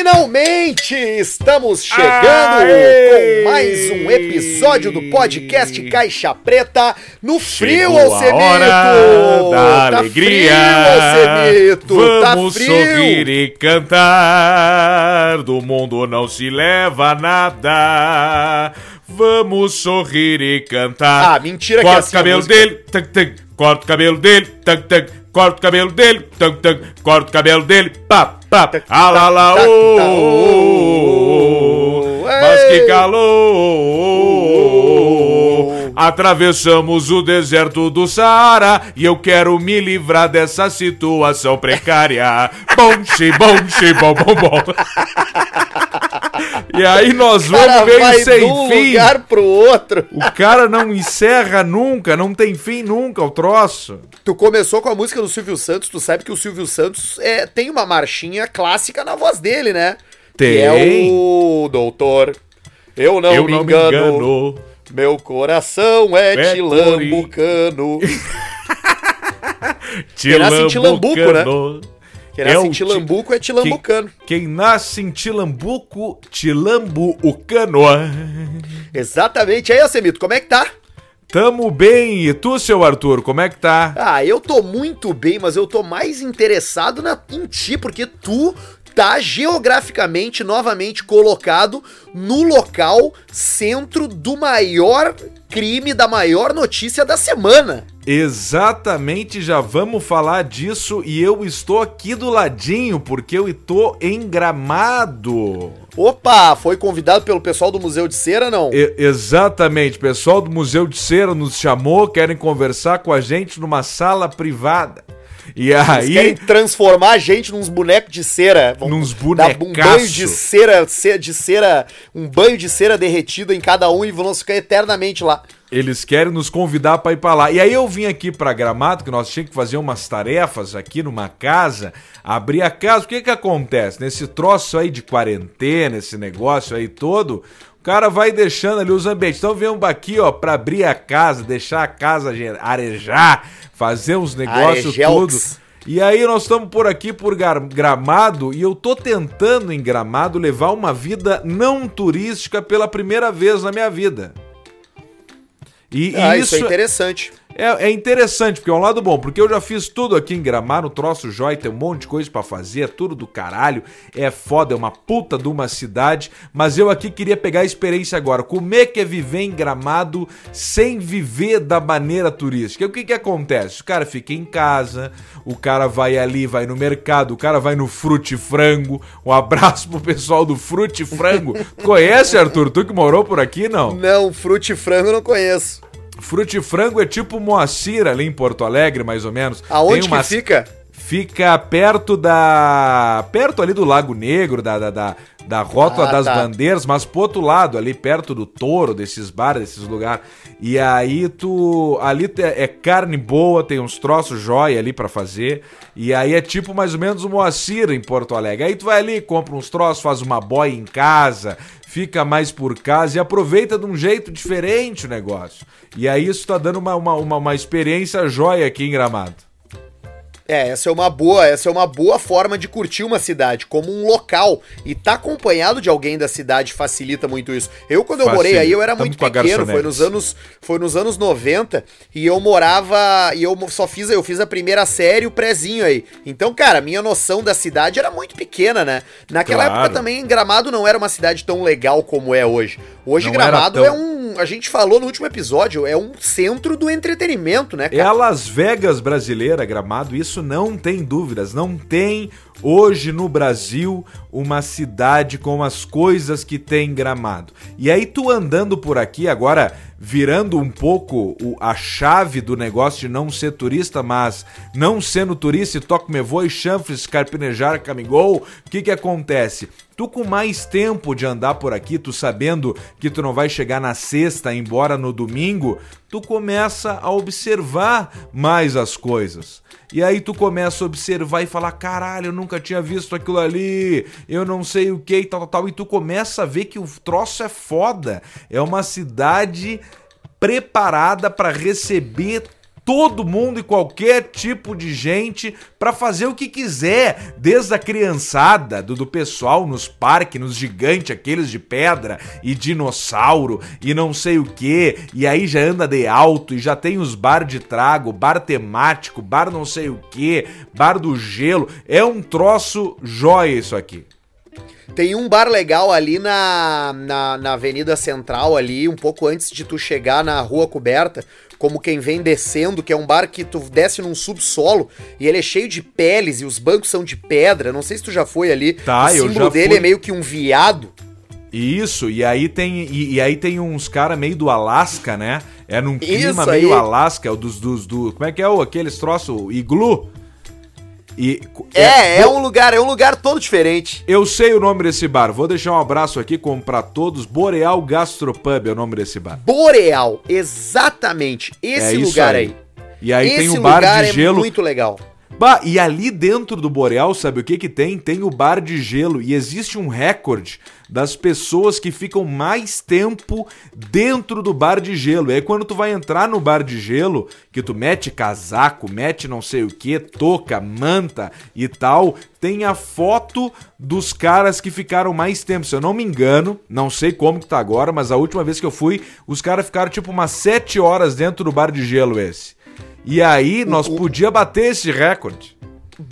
Finalmente estamos chegando Aê! com mais um episódio do podcast Caixa Preta no frio, Alcemito! Hora da tá alegria! Frio, Vamos tá sorrir e cantar, do mundo não se leva nada. Vamos sorrir e cantar. Ah, mentira Corta que é assim o cabelo dele, tac, tac, corta o cabelo dele, tac, tac, corta o cabelo dele, tac, tac, corta o cabelo dele, pá, pá, alala, ô, mas que calor. Atravessamos o deserto do Saara e eu quero me livrar dessa situação precária. bom, xi, bom, xi, bom, bom, bom. E aí nós vamos ver sem um fim. lugar pro outro. O cara não encerra nunca, não tem fim nunca o troço. Tu começou com a música do Silvio Santos, tu sabe que o Silvio Santos é, tem uma marchinha clássica na voz dele, né? Tem. Que é o doutor. Eu não, Eu me, não engano, me engano. Meu coração é, É tilambucano. nasce em Tilambuco, né? Quem nasce É em Tilambuco é tilambucano. Quem nasce em Tilambuco, Tilambucano. Exatamente. Aí, Alcemito, como é que tá? Tamo bem. E tu, seu Arthur, como é que tá? Ah, eu tô muito bem, mas eu tô mais interessado na, em ti, porque tu tá geograficamente novamente colocado no local centro do maior crime, da maior notícia da semana. Exatamente, já vamos falar disso e eu estou aqui do ladinho porque eu estou em Gramado. Opa, foi convidado pelo pessoal do Museu de Cera, não? E- exatamente, o pessoal do Museu de Cera nos chamou, querem conversar com a gente numa sala privada. E Eles aí, querem transformar a gente nos bonecos de cera. Vão Nos dar um banho de cera, ce- de cera, um banho de cera derretido em cada um e vão ficar eternamente lá. eles querem nos convidar para ir para lá. E aí eu vim aqui para Gramado, que nós tínhamos que fazer umas tarefas aqui numa casa, abrir a casa. O que que acontece? Nesse troço aí de quarentena, esse negócio aí todo, o cara vai deixando ali os ambientes. Então viemos aqui, ó, para abrir a casa, deixar a casa arejar, fazer uns negócios tudo. E aí nós estamos por aqui por Gramado e eu tô tentando em Gramado levar uma vida não turística pela primeira vez na minha vida. E, e Ah, isso, isso, é interessante. É, é interessante, porque é um lado bom, porque eu já fiz tudo aqui em Gramado, troço jóia, tem um monte de coisa pra fazer, é tudo do caralho, é foda, é uma puta de uma cidade, mas eu aqui queria pegar a experiência agora, como é que é viver em Gramado sem viver da maneira turística? O que que acontece? O cara fica em casa, o cara vai ali, vai no mercado, o cara vai no Frutifrango, um abraço pro pessoal do Frutifrango. Conhece, Arthur? Tu que morou por aqui, não? Não, frute-frango eu não conheço. Frutifrango é tipo Moacir ali em Porto Alegre, mais ou menos. Aonde umas- que fica? Fica perto da. Perto ali do Lago Negro, da, da, da, da Rótula Ah, das tá. Bandeiras, mas pro outro lado, ali perto do touro, desses bares, desses lugares. E aí tu. Ali é carne boa, tem uns troços jóia ali pra fazer. E aí é tipo mais ou menos o Moacir em Porto Alegre. Aí tu vai ali, compra uns troços, faz uma boia em casa, fica mais por casa e aproveita de um jeito diferente o negócio. E aí isso tá dando uma, uma, uma, uma experiência jóia aqui em Gramado. É, essa é uma boa, essa é uma boa forma de curtir uma cidade, como um local. E tá acompanhado de alguém da cidade facilita muito isso. Eu, quando eu morei aí, eu era muito pequeno, foi nos anos. Foi nos anos 90, e eu morava. E eu só fiz, eu fiz a primeira série, o prézinho aí. Então, cara, minha noção da cidade era muito pequena, né? Naquela Claro. época também, Gramado não era uma cidade tão legal como é hoje. Hoje, Não Gramado tão- é um. A gente falou no último episódio, é um centro do entretenimento, né, É a Las Vegas brasileira, Gramado, isso não tem dúvidas. Não tem hoje no Brasil uma cidade com as coisas que tem Gramado. E aí tu andando por aqui agora, virando um pouco o- a chave do negócio de não ser turista, mas não sendo turista e toco me voe, chanfres, carpinejar, camigol, o que que acontece? Tu com mais tempo de andar por aqui, tu sabendo que tu não vai chegar na sexta, embora no domingo, tu começa a observar mais as coisas. E aí tu começa a observar e falar: caralho, eu nunca tinha visto aquilo ali, eu não sei o que e tal, tal, tal. E tu começa a ver que o troço é foda. É uma cidade preparada para receber todo mundo e qualquer tipo de gente para fazer o que quiser, desde a criançada, do, do pessoal nos parques, nos gigantes, aqueles de pedra e dinossauro e não sei o que, e aí já anda de alto e já tem os bar de trago, bar temático, bar não sei o que, bar do gelo, é um troço jóia isso aqui. Tem um bar legal ali na, na, na Avenida Central, ali, um pouco antes de tu chegar na Rua Coberta, como quem vem descendo, que é um bar que tu desce num subsolo e ele é cheio de peles e os bancos são de pedra. Não sei se tu já foi ali. Tá, o eu símbolo já dele fui. é meio que um viado. Isso, e aí tem, e, e aí tem uns cara meio do Alasca, né? É num clima meio. Alasca, é o dos, dos, do, como é que é o, aqueles troço, iglu? E, É, é, vou- um lugar, é um lugar todo diferente. Eu sei o nome desse bar, vou deixar um abraço aqui como pra todos, Boreal Gastropub é o nome desse bar. Boreal, exatamente. Esse É lugar aí. aí. E aí Esse tem o bar de é gelo. muito legal. Bah, e ali dentro do Boreal, sabe o que que tem? Tem o bar de gelo e existe um recorde das pessoas que ficam mais tempo dentro do bar de gelo. E aí quando tu vai entrar no bar de gelo, que tu mete casaco, mete não sei o que, toca, manta e tal, tem a foto dos caras que ficaram mais tempo. Se eu não me engano, não sei como que tá agora, mas a última vez que eu fui, os caras ficaram tipo umas 7 horas dentro do bar de gelo esse. E aí nós o- podia bater esse recorde.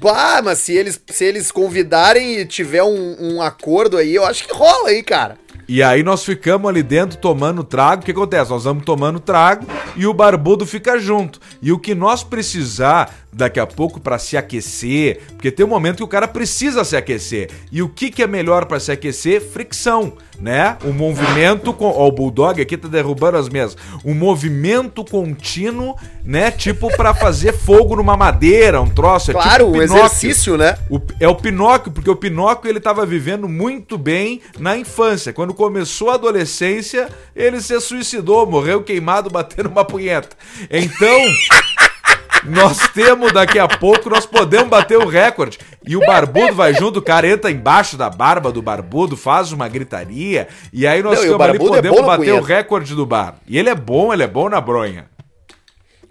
Bah, mas se eles, se eles convidarem e tiver um, um acordo aí, eu acho que rola aí, cara. E aí nós ficamos ali dentro tomando trago. O que acontece? Nós vamos tomando trago e o barbudo fica junto. E o que nós precisar daqui a pouco pra se aquecer, porque tem um momento que o cara precisa se aquecer. E o que, que é melhor pra se aquecer? Fricção, né? O movimento com, ó, o bulldog aqui tá derrubando as mesas. Um movimento contínuo, né? Tipo pra fazer fogo numa madeira, um troço. É Claro, tipo Pinóquio. exercício, né? O- é o Pinóquio, porque o Pinóquio ele tava vivendo muito bem na infância. Quando começou a adolescência, ele se suicidou, morreu queimado batendo uma punheta. Então, nós temos daqui a pouco, nós podemos bater o recorde. E o barbudo vai junto, o cara entra embaixo da barba do barbudo, faz uma gritaria, e aí nós Não, o ficamos ali, é podemos na bater o recorde do bar. E ele é bom, ele é bom na bronha.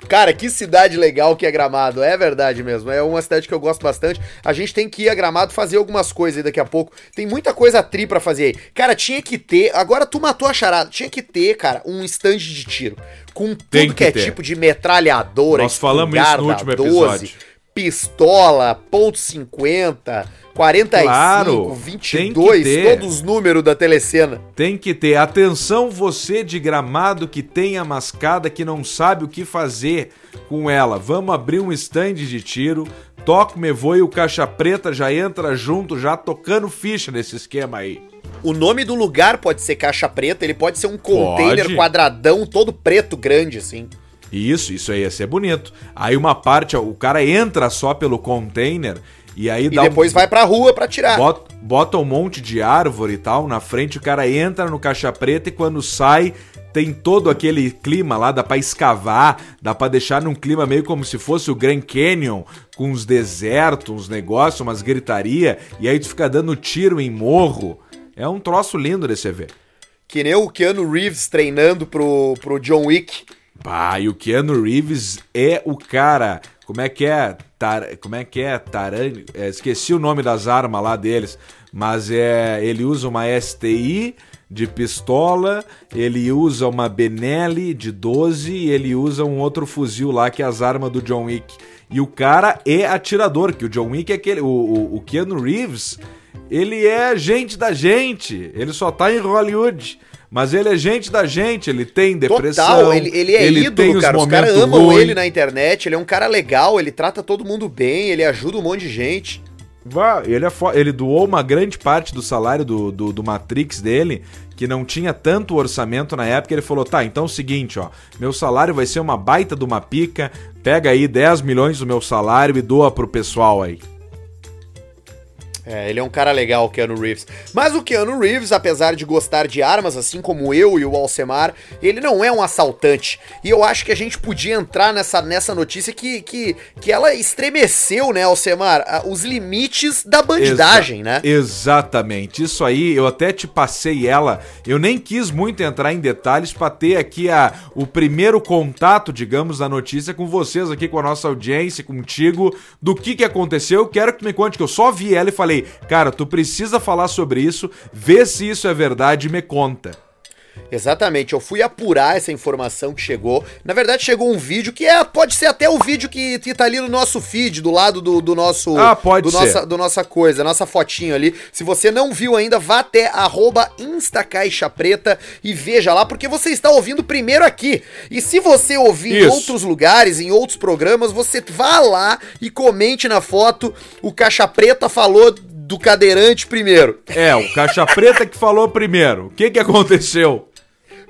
Cara, que cidade legal que é Gramado. É verdade mesmo. É uma cidade que eu gosto bastante. A gente tem que ir a Gramado fazer algumas coisas aí daqui a pouco. Tem muita coisa tri pra fazer aí. Cara, tinha que ter. Agora tu matou a charada. Tinha que ter, cara, um stand de tiro. Com tudo que, que é ter. tipo de metralhadora, Nós falamos isso no último episódio. Pistola, ponto .50, 45, Claro, tem 22, que ter. todos os números da telecena. Tem que ter atenção você de gramado que tem a mascada que não sabe o que fazer com ela. Vamos abrir um stand de tiro. Toca o Mevô e o Caixa Preta já entra junto, já tocando ficha nesse esquema aí. O nome do lugar pode ser caixa preta, ele pode ser um container Pode. quadradão, todo preto, grande, assim. Isso, isso aí ia ser bonito. Aí uma parte, ó, o cara entra só pelo container e aí E dá depois um... vai pra rua pra tirar. Bota, bota um monte de árvore e tal na frente, o cara entra no caixa preta e quando sai tem todo aquele clima lá, dá pra escavar, dá pra deixar num clima meio como se fosse o Grand Canyon, com uns desertos, uns negócios, umas gritaria, e aí tu fica dando tiro em morro. É um troço lindo desse ver. Que nem o Keanu Reeves treinando pro, pro John Wick. E o Keanu Reeves é o cara. Como é que é? Tar, como é que é? Taran, é, esqueci o nome das armas lá deles. Mas é. Ele usa uma STI de pistola, ele usa uma Benelli de 12 e ele usa um outro fuzil lá que é as armas do John Wick. E o cara é atirador, que o John Wick é aquele. O, o, o Keanu Reeves, ele é gente da gente. Ele só tá em Hollywood. Mas ele é gente da gente, ele tem depressão. Total, ele, ele é tem ídolo, os cara. Os caras momentos amam ruins. ele na internet, ele é um cara legal, ele trata todo mundo bem, ele ajuda um monte de gente. Vá, ele, é ele doou uma grande parte do salário do, do, do Matrix dele, que não tinha tanto orçamento na época. Ele falou: tá, então é o seguinte, ó, meu salário vai ser uma baita de uma pica, pega aí 10 milhões do meu salário e doa pro pessoal aí. É, ele é um cara legal, o Keanu Reeves. Mas o Keanu Reeves, apesar de gostar de armas, assim como eu e o Alcemar, ele não é um assaltante. E eu acho que a gente podia entrar nessa, nessa notícia que, que, que ela estremeceu, né, Alcemar, os limites da bandidagem, Exa né? Exatamente. Isso aí, eu até te passei ela. Eu nem quis muito entrar em detalhes para ter aqui a, o primeiro contato, digamos, da notícia com vocês aqui, com a nossa audiência, contigo, do que, que aconteceu. Eu quero que tu me conte, que eu só vi ela e falei, cara, tu precisa falar sobre isso, vê se isso é verdade e me conta. Exatamente, eu fui apurar essa informação que chegou. Na verdade, chegou um vídeo que é, pode ser até o vídeo que, que tá ali no nosso feed, do lado do, do nosso. Ah, pode do ser. Nossa, do nossa coisa, nossa fotinho ali. Se você não viu ainda, vá até arroba Preta e veja lá, porque você está ouvindo primeiro aqui. E se você ouvir em Isso. outros lugares, em outros programas, você vá lá e comente na foto. O Caixa Preta falou do cadeirante primeiro. É, o Caixa Preta que falou primeiro. O que, que aconteceu?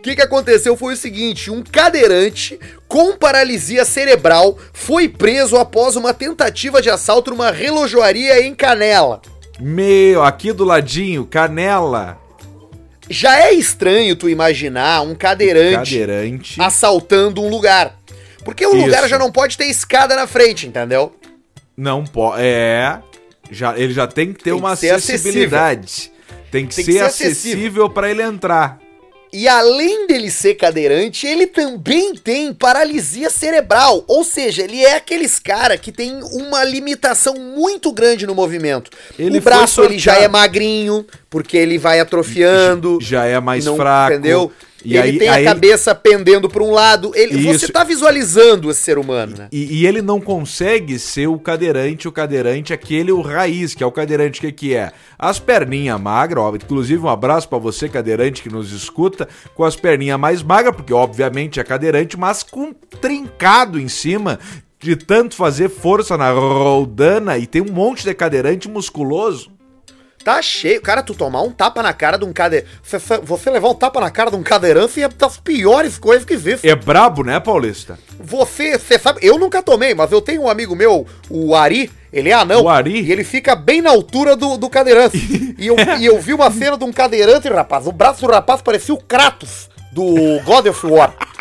O que, que aconteceu foi o seguinte: um cadeirante com paralisia cerebral foi preso após uma tentativa de assalto numa relojoaria em Canela. Meu, aqui do ladinho, Canela. Já é estranho tu imaginar um cadeirante, Cadeirante. assaltando um lugar. Porque o Isso. lugar já não pode ter escada na frente, entendeu? Não pode. É. Já, ele já tem que ter Tem uma que acessibilidade. Tem que Tem que ser ser acessível para ele entrar. E além dele ser cadeirante, ele também tem paralisia cerebral. Ou seja, ele é aqueles cara que tem uma limitação muito grande no movimento. Ele o braço ele já é magrinho, porque ele vai atrofiando. Já é mais não- fraco. Entendeu? E ele aí, tem aí- a cabeça pendendo para um lado. Ele, você Isso. tá visualizando esse ser humano, né? E, e ele não consegue ser o cadeirante, o cadeirante aquele, o raiz, que é o cadeirante, o que, que é? As perninhas magras, ó, inclusive um abraço pra você, cadeirante, que nos escuta, com as perninhas mais magras, porque obviamente é cadeirante, mas com trincado em cima, de tanto fazer força na roldana, e tem um monte de cadeirante musculoso. Tá cheio. Cara, tu tomar um tapa na cara de um cadeirante. Você levar um tapa na cara de um cadeirante é das piores coisas que existe. É brabo, né, Paulista? Você, você sabe, eu nunca tomei, mas eu tenho um amigo meu, o Ari, ele é anão. O Ari? E ele fica bem na altura do, do cadeirante. e, eu, e eu vi uma cena de um cadeirante, rapaz. O braço do rapaz parecia o Kratos do God of War.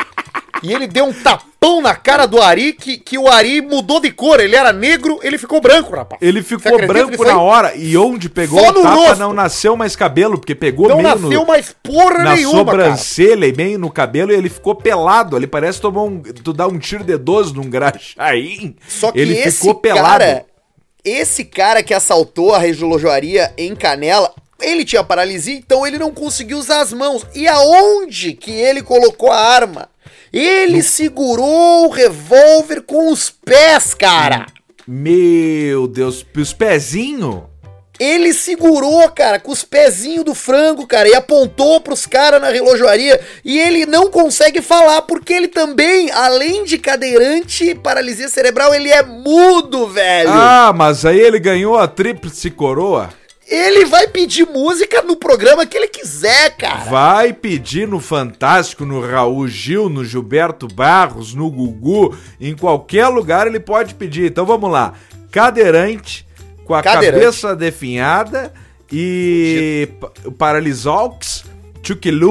E ele deu um tapão na cara do Ari, que, que o Ari mudou de cor. Ele era negro, ele ficou branco, rapaz. Ele ficou branco na hora, e onde pegou Só o tapa rosto. não nasceu mais cabelo, porque pegou Não meio nasceu no... mais porra na nenhuma, cara. sobrancelha e bem no cabelo e ele ficou pelado. Ali parece tomar um. Tu dá um tiro de 12 num graxaim. Só que ele esse ficou pelado. cara, esse cara que assaltou a relojoaria em Canela, ele tinha paralisia, então ele não conseguiu usar as mãos. E aonde que ele colocou a arma? Ele segurou o revólver com os pés, cara. Meu Deus, os pezinhos. Ele segurou, cara, com os pezinhos do frango, cara, e apontou pros caras na relojoaria. E ele não consegue falar, porque ele também, além de cadeirante, paralisia cerebral, ele é mudo, velho. Ah, mas aí ele ganhou a tríplice coroa. Ele vai pedir música no programa que ele quiser, cara. Vai pedir no Fantástico, no Raul Gil, no Gilberto Barros, no Gugu, em qualquer lugar ele pode pedir. Então vamos lá. Cadeirante, com a Cadeirante. cabeça definhada e pa- paralisox,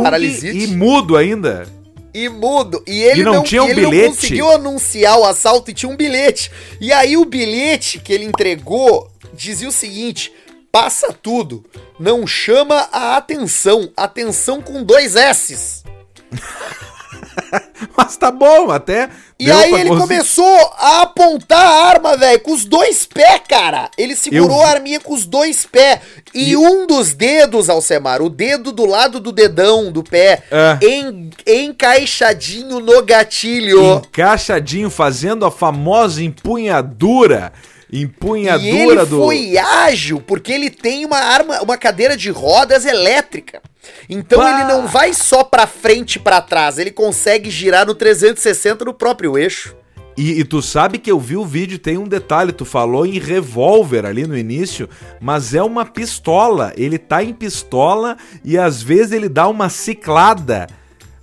Paralisite. e mudo ainda. E mudo. E ele E não tinha um ele não bilhete? conseguiu anunciar o assalto e tinha um bilhete. E aí o bilhete que ele entregou dizia o seguinte: passa tudo, não chama a atenção. Atenção com dois S's. Mas tá bom, até. E aí ele conseguir. começou a apontar a arma, velho, com os dois pés, cara. Ele segurou Eu- a arminha com os dois pés. E, E- um dos dedos, Alcemar, o dedo do lado do dedão do pé, É. en- encaixadinho no gatilho. Encaixadinho, fazendo a famosa empunhadura. E Empunhadura ele do. foi ágil, porque ele tem uma arma, uma cadeira de rodas elétrica. Então Pá. ele não vai só pra frente e pra trás, ele consegue girar no 360 no próprio eixo. E, e tu sabe que eu vi o vídeo, tem um detalhe, tu falou em revólver ali no início, mas é uma pistola. Ele tá em pistola e às vezes ele dá uma ciclada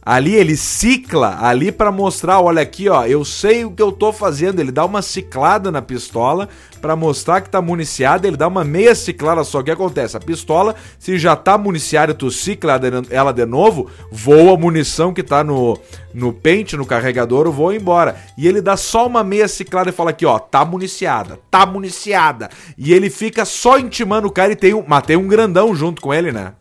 Ali ele cicla ali para mostrar, olha aqui, ó, eu sei o que eu tô fazendo. Ele dá uma ciclada na pistola para mostrar que tá municiada, ele dá uma meia ciclada só. O que acontece? A pistola, se já tá municiada tu cicla ela de novo, voa a munição que tá no, no pente, no carregador, voa embora. E ele dá só uma meia ciclada e fala aqui, ó, tá municiada, tá municiada. E ele fica só intimando o cara e tem um, mas tem um grandão junto com ele, né?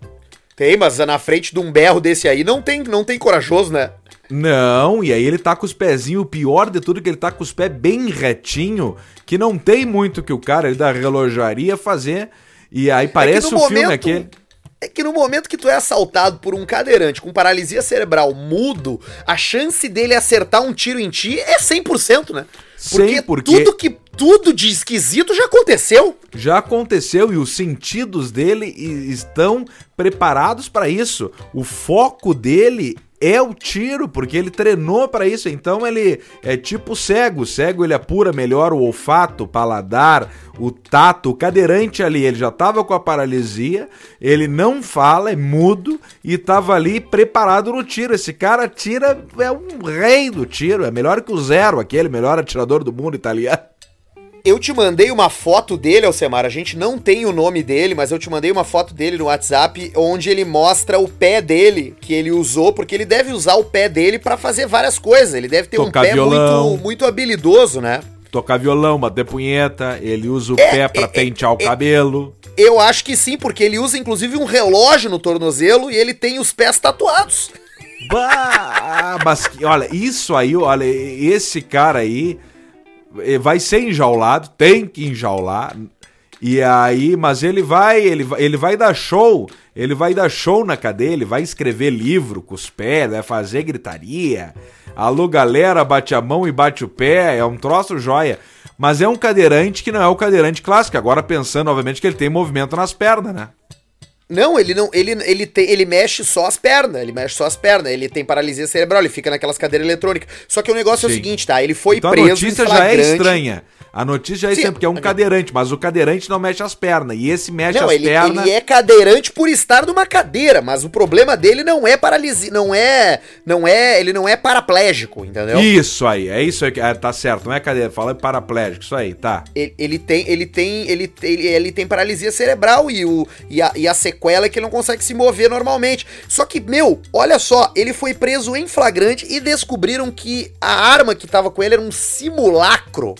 Tem, mas na frente de um berro desse aí não tem, não tem corajoso, né? Não, e aí ele tá com os pezinhos, o pior de tudo é que ele tá com os pés bem retinho, que não tem muito que o cara ele da relojaria fazer. E aí é parece é o momento, filme aquele. É que no momento que tu é assaltado por um cadeirante com paralisia cerebral mudo, a chance dele acertar um tiro em ti é 100%, né? Porque, Sim, porque tudo que tudo de esquisito já aconteceu. Já aconteceu e os sentidos dele estão preparados para isso. O foco dele é o tiro, porque ele treinou para isso. Então ele é tipo cego. Cego ele apura melhor o olfato, o paladar, o tato. O cadeirante ali, ele já tava com a paralisia, ele não fala, é mudo e tava ali preparado no tiro. Esse cara tira, é um rei do tiro, é melhor que o Zero, aquele melhor atirador do mundo italiano. Eu te mandei uma foto dele, Alcemar. A gente não tem o nome dele, mas eu te mandei uma foto dele no WhatsApp onde ele mostra o pé dele que ele usou, porque ele deve usar o pé dele para fazer várias coisas. Ele deve ter Tocar um pé muito, muito habilidoso, né? Tocar violão, bater punheta, ele usa o é, pé para é, pentear é, o cabelo. Eu acho que sim, porque ele usa inclusive um relógio no tornozelo e ele tem os pés tatuados. Bah, mas olha, isso aí, olha, esse cara aí vai ser enjaulado, tem que enjaular. E aí, mas ele vai, ele, ele vai dar show, ele vai dar show na cadeia, ele vai escrever livro com os pés, vai fazer gritaria. Alô, galera, bate a mão e bate o pé, é um troço joia. Mas é um cadeirante que não é o cadeirante clássico. Agora pensando, obviamente, que ele tem movimento nas pernas, né? Não, ele não, ele, ele, tem, ele mexe só as pernas, ele mexe só as pernas, ele tem paralisia cerebral, ele fica naquelas cadeiras eletrônicas. Só que o negócio Sim. é o seguinte, tá? Ele foi então preso. A notícia já é estranha. A notícia é sempre que é um cadeirante, mas o cadeirante não mexe as pernas. E esse mexe não, as ele, pernas. Ele é cadeirante por estar numa cadeira, mas o problema dele não é paralisia, não é, não é, ele não é paraplégico, entendeu? Isso aí, é isso aí, é, tá certo, não é cadeira, fala paraplégico, isso aí, tá. Ele, ele tem, ele tem, ele, ele, ele tem paralisia cerebral e o e a, e a sequela é que ele não consegue se mover normalmente. Só que, meu, olha só, ele foi preso em flagrante e descobriram que a arma que tava com ele era um simulacro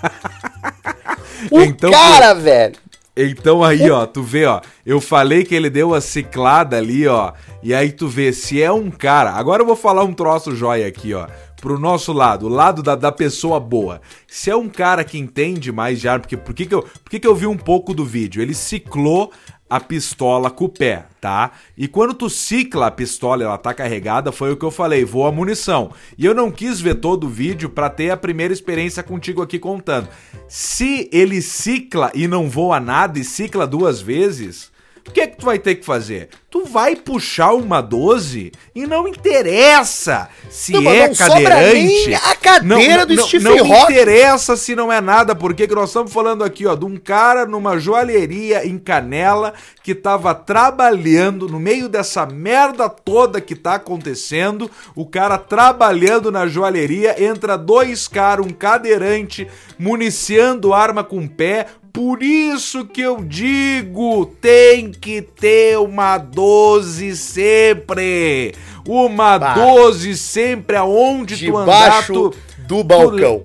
o então, cara, velho. Então aí, ó, tu vê, ó, eu falei que ele deu a ciclada ali, ó, e aí tu vê, se é um cara, agora eu vou falar um troço jóia aqui, ó, pro nosso lado, o lado da, da pessoa boa. Se é um cara que entende mais de arma, porque por que que eu, por que que eu vi um pouco do vídeo? Ele ciclou a pistola com o pé, tá? E quando tu cicla a pistola ela tá carregada, foi o que eu falei, voa munição. E eu não quis ver todo o vídeo para ter a primeira experiência contigo aqui contando. Se ele cicla e não voa nada e cicla duas vezes, o que é que tu vai ter que fazer? Tu vai puxar uma 12 e não interessa se não, é cadeirante. a cadeira não, do não, Steve Não Rock. interessa se não é nada, porque que nós estamos falando aqui, ó, de um cara numa joalheria em Canela que tava trabalhando no meio dessa merda toda que tá acontecendo. O cara trabalhando na joalheria, entra dois caras, um cadeirante, municiando arma com pé, por isso que eu digo, tem que ter uma 12 sempre. Uma bah. 12 sempre aonde tu andar tu, do balcão.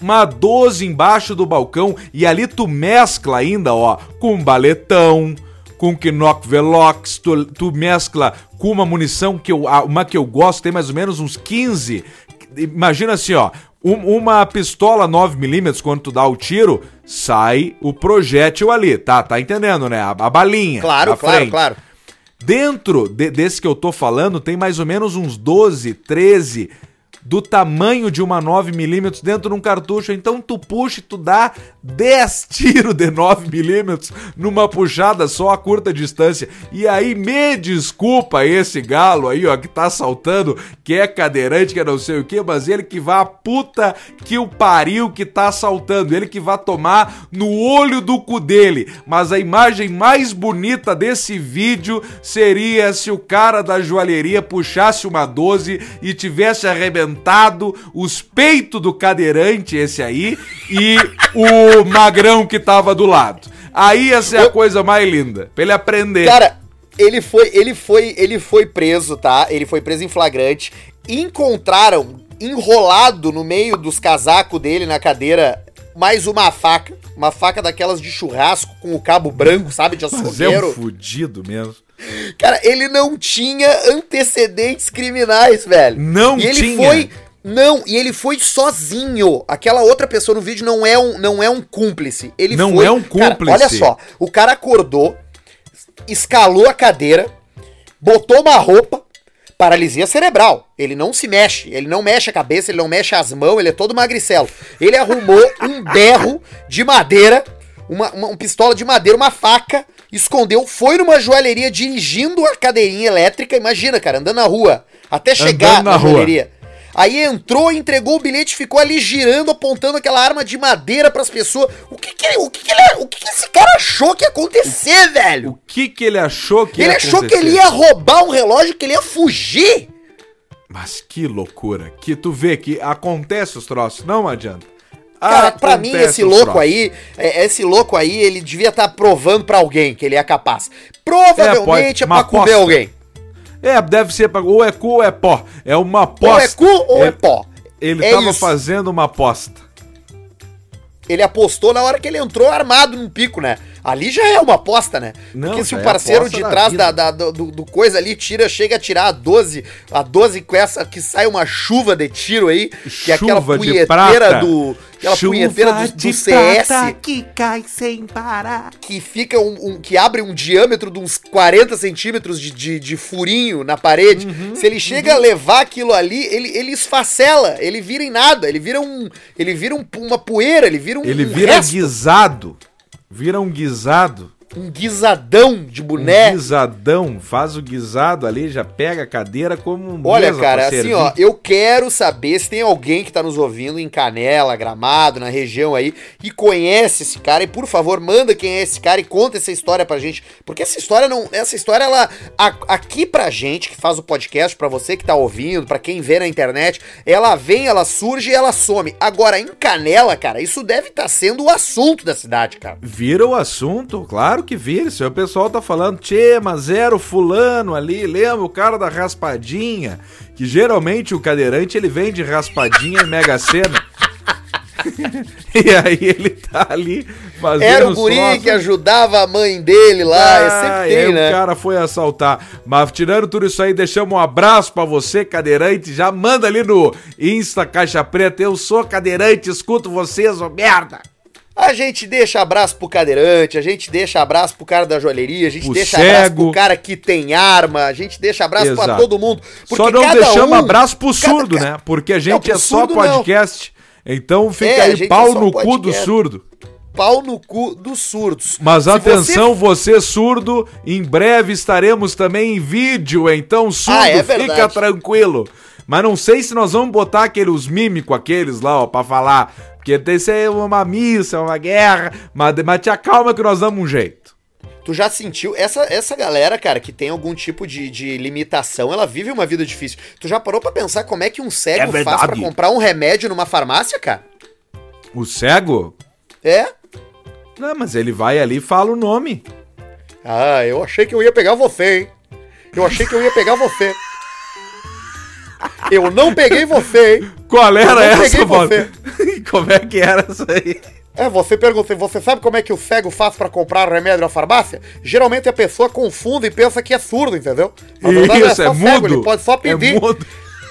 uma 12 embaixo do balcão e ali tu mescla ainda, ó, com baletão, com Knock Velox, tu, tu mescla com uma munição que eu, uma que eu gosto, tem mais ou menos uns 15. Imagina assim, ó, um, uma pistola 9mm, quando tu dá o tiro, sai o projétil ali, tá? Tá entendendo, né? A, a balinha. Claro, claro, frente. claro. Dentro de, desse que eu tô falando, tem mais ou menos uns 12, 13 do tamanho de uma 9mm dentro de um cartucho. Então tu puxa e tu dá 10 tiros de 9mm numa puxada só a curta distância. E aí me desculpa esse galo aí, ó, que tá assaltando, que é cadeirante, que é não sei o que, mas ele que vai a puta que o pariu que tá assaltando, ele que vai tomar no olho do cu dele. Mas a imagem mais bonita desse vídeo seria se o cara da joalheria puxasse uma 12 e tivesse arrebentado os peitos do cadeirante, esse aí, e o magrão que tava do lado. Aí ia ser a coisa mais linda, pra ele aprender. Cara, ele foi, ele foi, ele foi preso, tá? Ele foi preso em flagrante. Encontraram enrolado no meio dos casacos dele na cadeira mais uma faca, uma faca daquelas de churrasco com o cabo branco, sabe, de açougueiro. Mas é um fudido mesmo. Cara, ele não tinha antecedentes criminais, velho. Não e ele tinha. foi não, e ele foi sozinho. Aquela outra pessoa no vídeo não é um, não é um cúmplice. Ele Não foi, é um Cara, cúmplice. olha só, o cara acordou, escalou a cadeira, botou uma roupa, paralisia cerebral. Ele não se mexe, ele não mexe a cabeça, ele não mexe as mãos, ele é todo magricelo. Ele arrumou um berro de madeira, uma, uma, um pistola de madeira, uma faca, escondeu, foi numa joalheria dirigindo a cadeirinha elétrica, imagina, cara, andando na rua, até chegar Andando na na, rua. joalheria. Aí entrou, entregou o bilhete, ficou ali girando, apontando aquela arma de madeira pras pessoas. O que que, o que, que, ele, o que, que esse cara achou que ia acontecer, velho? O que que ele achou que ele ia achou que acontecer? ele ia roubar um relógio, que ele ia fugir. Mas que loucura. Que tu vê que acontece os troços, não adianta. Cara, pra mim, esse louco aí, é, esse louco aí, ele devia estar provando pra alguém que ele é capaz. Provavelmente é, uma pra comer alguém. É, deve ser pra... ou é cu ou é pó. É uma Ou aposta. é cu ou é Ele- pó. Ele É tava isso. fazendo uma aposta. Ele apostou na hora que ele entrou armado num pico, né? Ali já é uma aposta, né? Não, Porque se o é parceiro aposta de trás da, da- do, do coisa ali tira, chega a tirar a 12, a 12 com essa que sai uma chuva de tiro aí, que é aquela Chuva de punheteira do. Aquela Chuva punheteira do, do de CS que cai sem parar. que fica um, um- que abre um diâmetro de uns 40 centímetros de, de, de furinho na parede. Uhum, Se ele chega a levar aquilo ali, ele, ele esfacela, ele vira em nada, ele vira um. Ele vira um- uma poeira, ele vira um. Ele um vira resto, guisado. Vira um guisado. Um guisadão de Um boné. guisadão. Faz o guisado ali, já pega a cadeira como Olha, mesa cara, assim, servir. ó, eu quero saber se tem alguém que tá nos ouvindo em Canela, Gramado, na região aí, que conhece esse cara e, por favor, manda quem é esse cara e conta essa história pra gente, porque essa história não, essa história ela a- aqui pra gente que faz o podcast, pra você que tá ouvindo, pra quem vê na internet, ela vem, ela surge e ela some. Agora em Canela, cara, isso deve estar sendo o assunto da cidade, cara. Vira o assunto, claro que vira. Se o pessoal tá falando, tchê, mas era o fulano ali, lembra o cara da raspadinha? Que geralmente o cadeirante ele vem de raspadinha e mega sena. e aí ele tá ali fazendo Era o guri troços. que ajudava a mãe dele lá, é Ah, sempre aí tem, né? o cara foi assaltar. Mas tirando tudo isso aí, deixamos um abraço pra você, cadeirante. Já manda ali no Insta Caixa Preta. Eu sou cadeirante, escuto vocês, ô merda. A gente deixa abraço pro cadeirante, a gente deixa abraço pro cara da joalheria, a gente Pro deixa abraço cego. pro cara que tem arma, a gente deixa abraço pra Exato. todo mundo. Só não cada deixamos um- abraço pro cada- surdo, ca- né? Porque a gente Não, é só surdo, não. podcast. Então fica É, aí gente pau é no cu do podcast. surdo. Pau no cu dos surdos. Mas Se atenção, você... surdo, em breve estaremos também em vídeo, então surdo, Ah, é fica tranquilo. Mas não sei se nós vamos botar aqueles mímicos, aqueles lá, ó, pra falar. Porque tem que ser uma missa, uma guerra. Mas, mas te acalma que nós damos um jeito. Tu já sentiu? Essa, essa galera, cara, que tem algum tipo de, de limitação, ela vive uma vida difícil. Tu já parou pra pensar como é que um É cego faz verdade. pra comprar um remédio numa farmácia, cara? O cego? É? Não, mas ele vai ali e fala o nome. Ah, eu achei que eu ia pegar você, hein? Eu achei que eu ia pegar você. Eu não peguei você, hein? Qual Eu era não essa, peguei Bob? você. Como é que era essa aí? É, você pergunta, você sabe como é que o cego faz pra comprar remédio na farmácia? Geralmente a pessoa confunde e pensa que é surdo, entendeu? Na verdade, Isso, é só mudo. ele pode só pedir. É mudo.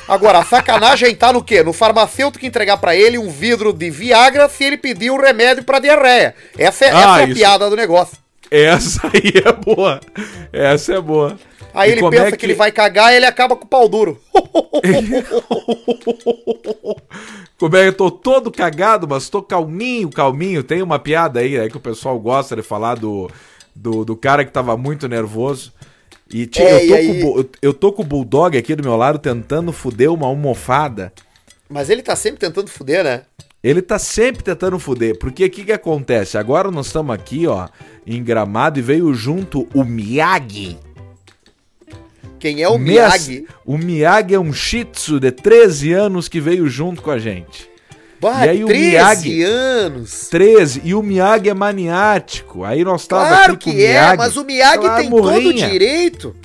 Agora, a sacanagem tá no quê? No farmacêutico entregar pra ele um vidro de Viagra se ele pedir um remédio pra diarreia. Essa é, Ah, essa é a isso. piada do negócio. Essa aí é boa. Essa é boa. Aí E ele como pensa é que... que- ele vai cagar e ele acaba com o pau duro. Como é que eu tô todo cagado, mas tô calminho, calminho. Tem uma piada aí, né, que o pessoal gosta de falar do, do, do cara que tava muito nervoso. E tia, É, eu, tô e com, o aí- eu, eu tô com o Bulldog aqui do meu lado tentando fuder uma almofada. Mas ele tá sempre tentando fuder, né? Ele tá sempre tentando fuder, porque o que que acontece? Agora nós estamos aqui, ó, em Gramado e veio junto o Miyagi. Quem é o Mes- Miyagi? O Miyagi é um shih tzu de 13 anos que veio junto com a gente. Bah, E aí o 13 Miyagi- anos. 13, e o Miyagi é maniático. Aí nós tava Claro aqui com que é, mas o Miyagi tem todo o morrinha. direito.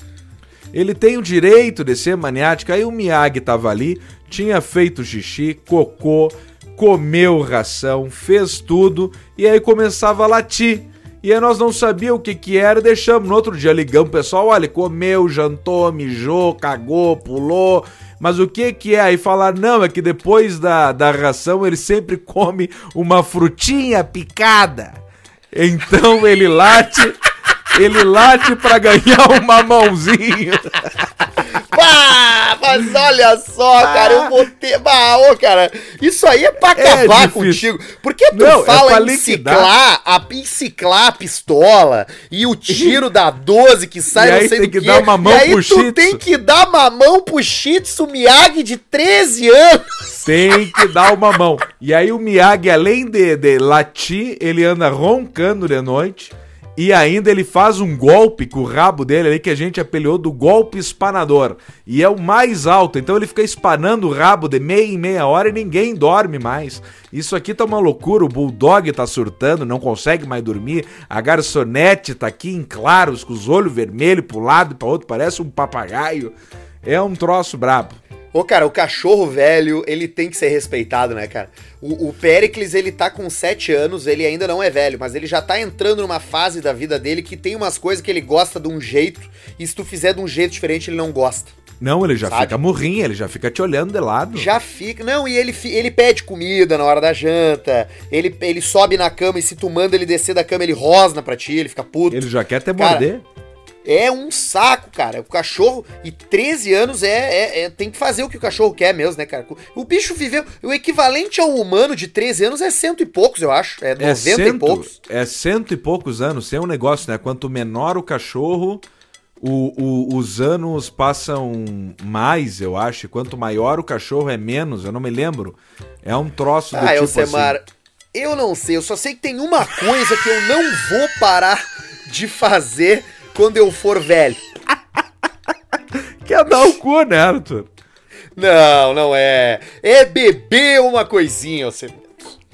Ele tem o direito de ser maniático. Aí o Miyagi tava ali, tinha feito xixi, cocô, comeu ração, fez tudo e aí começava a latir. E aí nós não sabíamos o que que era e deixamos. No outro dia ligamos pessoal, olha, comeu, jantou, mijou, cagou, pulou. Mas o que que é? Aí falar, não, é que depois da, da ração ele sempre come uma frutinha picada. Então ele late, ele late pra ganhar um mamãozinho. Pá, mas olha só, cara, eu vou ter. Bah, ô, cara, isso aí é pra É acabar difícil. contigo. Por que tu Não, é fala pra em ciclar, a, em ciclar a pistola e o tiro da 12 que sai E não aí sei tem do que quê, dar mamão e aí pro tu Shih Tzu. tem que dar mamão pro Shih Tzu Miyagi de 13 anos. Tem que dar uma mão. E aí o Miyagi, além de, de latir, ele anda roncando de noite. E ainda ele faz um golpe com o rabo dele ali que a gente apelhou do golpe espanador. E é o mais alto. Então ele fica espanando o rabo de meia em meia hora e ninguém dorme mais. Isso aqui tá uma loucura. O Bulldog tá surtando, não consegue mais dormir. A garçonete tá aqui em claros, com os olhos vermelhos pro lado e pra outro. Parece um papagaio. É um troço brabo. Ô, cara, o cachorro velho, ele tem que ser respeitado, né, cara? O, o Pericles, ele tá com 7 anos, ele ainda não é velho, mas ele já tá entrando numa fase da vida dele que tem umas coisas que ele gosta de um jeito, e se tu fizer de um jeito diferente, ele não gosta. Não, ele já Sabe? fica morrinho, ele já fica te olhando de lado. Já fica. Não, e ele, ele pede comida na hora da janta, ele, ele sobe na cama e se tu manda ele descer da cama, ele rosna pra ti, ele fica puto. Ele já quer Cara, morder. É um saco, cara. O cachorro, e 13 anos, é, é- é- tem que fazer o que o cachorro quer mesmo, né, cara? O bicho viveu. O equivalente ao humano de 13 anos é cento e poucos, eu acho. É 90 É cento, e poucos. é cento e poucos anos. Tem um negócio, né? Quanto menor o cachorro, o, o- os anos passam mais, eu acho. Quanto maior o cachorro é menos, eu não me lembro. É um troço do Ah, tipo Elcemar, assim. eu não sei. Eu só sei que tem uma coisa que eu não vou parar de fazer quando eu for velho. Quer dar o cu, né, Arthur? Não, não é. É beber uma coisinha, Elcemar.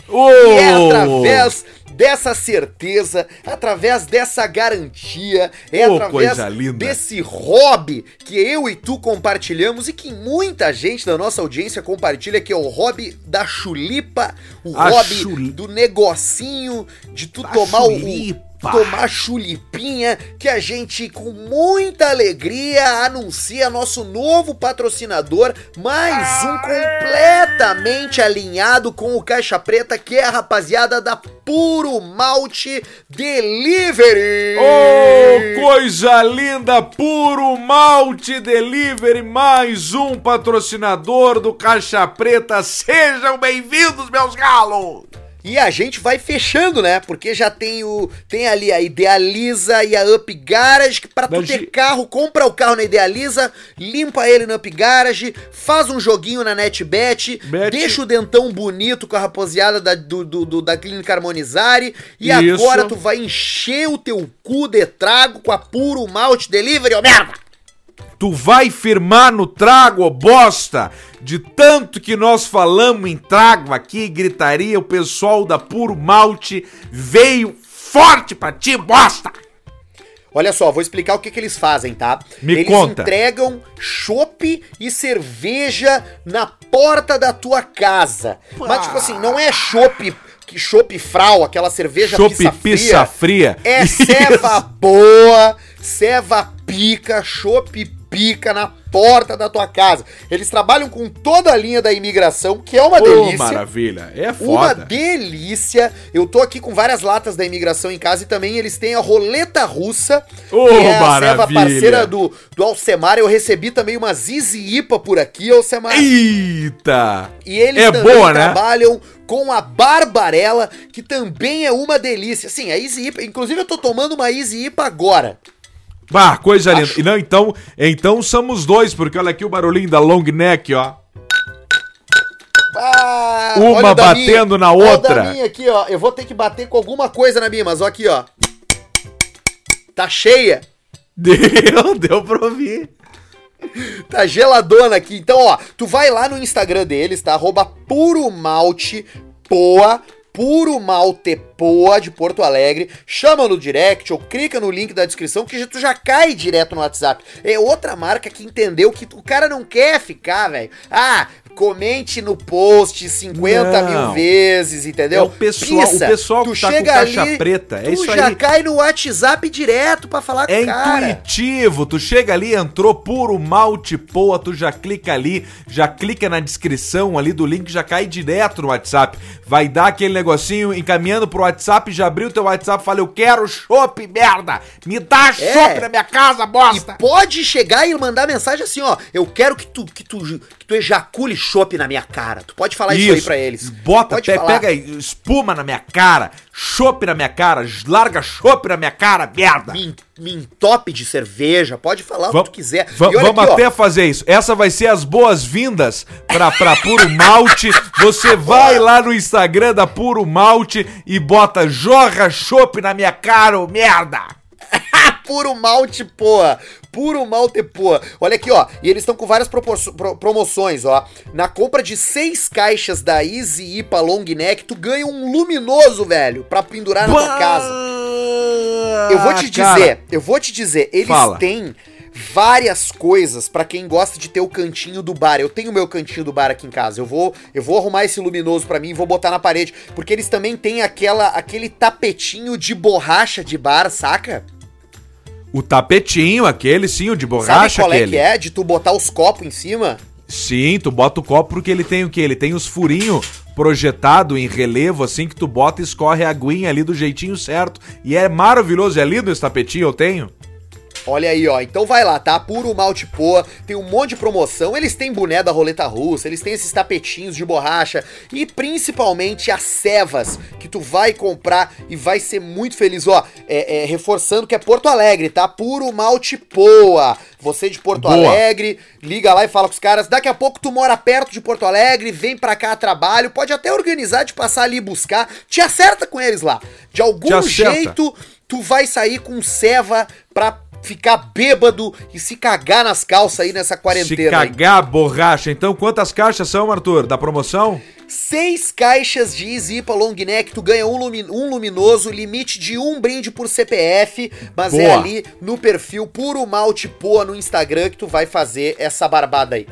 Ô! E é através dessa certeza, através dessa garantia, é Oh, através desse hobby que eu e tu compartilhamos e que muita gente da nossa audiência compartilha, que é o hobby da chulipa, o A hobby do negocinho, de tu Da tomar chulipa. O tomar chulipinha, que a gente com muita alegria anuncia nosso novo patrocinador, mais um completamente alinhado com o Caixa Preta, que é a rapaziada da Puro Malte Delivery. Ô, coisa linda! Puro Malte Delivery, mais um patrocinador do Caixa Preta. Sejam bem-vindos, meus galos! E a gente vai fechando, né? Porque já tem o tem ali a Idealiza e a Up Garage, que para tu Mas ter carro, compra o carro na Idealiza, limpa ele no Up Garage, faz um joguinho na NetBet, Bet. deixa o dentão bonito com a rapaziada da, do, do- do- da Clínica Harmonizare, e Isso. agora tu vai encher o teu cu de trago com a Puro Malte Delivery, ô merda! Tu vai firmar no trago, ô bosta! De tanto que nós falamos em trago aqui, gritaria, o pessoal da Puro Malte veio forte pra ti, bosta! Olha só, vou explicar o que, que eles fazem, tá? Me eles conta. entregam chopp e cerveja na porta da tua casa. Mas, tipo assim, não é chopp, que chopp frau, aquela cerveja Chopp pizza pizza fria. É ceva boa, ceva pica, chopp pica na porta da tua casa. Eles trabalham com toda a linha da imigração, que é uma Ô, delícia. maravilha. É Uma foda. delícia. Eu tô aqui com várias latas da imigração em casa e também eles têm a roleta russa, Ô, que é a maravilha. parceira do, do Alcemar. Eu recebi também uma Zizi Ipa por aqui, Alcemar. Eita! E eles É também boa, né? trabalham com a Barbarella, que também é uma delícia. Sim, a Easy IPA. Inclusive, eu tô tomando uma Easy IPA agora. Ah, coisa linda. Acho- E não, então, então somos dois, porque olha aqui o barulhinho da long neck, ó. Ah, Uma olha batendo na Olha outra. da minha aqui, ó. Eu vou ter que bater com alguma coisa na minha, mas ó aqui, ó. Tá cheia. Deu, deu pra ouvir. Tá geladona aqui. Então, ó, tu vai lá no Instagram deles, tá? Arroba Puro Malte Poa. Puro Malte Poa de Porto Alegre. Chama no direct ou clica no link da descrição que tu já cai direto no WhatsApp. É outra marca que entendeu que o cara não quer ficar, velho. Ah, comente no post 50 Não. mil vezes, entendeu? É o pessoal- o pessoal que tá com caixa preta, é tu isso já aí. cai no WhatsApp direto pra falar É com o cara. intuitivo, tu chega ali, entrou puro malte poa, tu já clica ali, já clica na descrição ali do link, já cai direto no WhatsApp. Vai dar aquele negocinho encaminhando pro WhatsApp, já abriu teu WhatsApp, fala eu quero chopp, merda! Me dá É. chopp na minha casa, bosta! E pode chegar e mandar mensagem assim, ó. Eu quero que tu, que tu, que tu ejacule chopp na minha cara. Tu pode falar isso, aí pra eles. Bota, pe- falar. pega aí, espuma na minha cara, chopp na minha cara, larga chopp na minha cara, merda! Me, me entope de cerveja. Pode falar o que tu quiser. vamos aqui, ó, até fazer isso. Essa vai ser as boas-vindas pra, pra Puro Malte. Você vai lá no Instagram da Puro Malte e bota jorra chopp na minha cara, ô merda! Puro malte poa. Puro malte poa. Olha aqui, ó. E eles estão com várias pro- promoções, ó. Na compra de seis caixas da Easy IPA Long Neck, tu ganha um luminoso, velho, pra pendurar na tua casa. Eu vou te Cara, dizer, eu vou te dizer, eles Fala. têm várias coisas pra quem gosta de ter o cantinho do bar. Eu tenho o meu cantinho do bar aqui em casa. Eu vou, eu vou arrumar esse luminoso pra mim e vou botar na parede, porque eles também têm aquela aquele tapetinho de borracha de bar, saca? O tapetinho, aquele sim, o de Sabe borracha, qual é aquele. que é? De tu botar os copos em cima? Sim, tu bota o copo porque ele tem o quê? Ele tem os furinhos projetado em relevo, assim, que tu bota e escorre a aguinha ali do jeitinho certo. E é maravilhoso, é lindo esse tapetinho, eu tenho. Olha aí, ó. Então vai lá, tá? Puro malte poa, tem um monte de promoção. Eles têm boné da roleta russa, eles têm esses tapetinhos de borracha e principalmente as cevas que tu vai comprar e vai ser muito feliz. Ó, é, é, reforçando que é Porto Alegre, tá? Puro malte poa. Você de Porto Boa. Alegre, liga lá e fala com os caras. Daqui a pouco tu mora perto de Porto Alegre, vem pra cá a trabalho, pode até organizar de passar ali e buscar. Te acerta com eles lá. De algum jeito, tu vai sair com ceva pra ficar bêbado e se cagar nas calças aí nessa Se quarentena. aí. cagar borracha. Então, quantas caixas são, Arthur, da promoção? Seis caixas de Easy IPA Long Neck, tu ganha um, lumi- um luminoso, limite de um brinde por CPF, mas é Boa. ali no perfil Puro Malte Poa no Instagram que tu vai fazer essa barbada aí.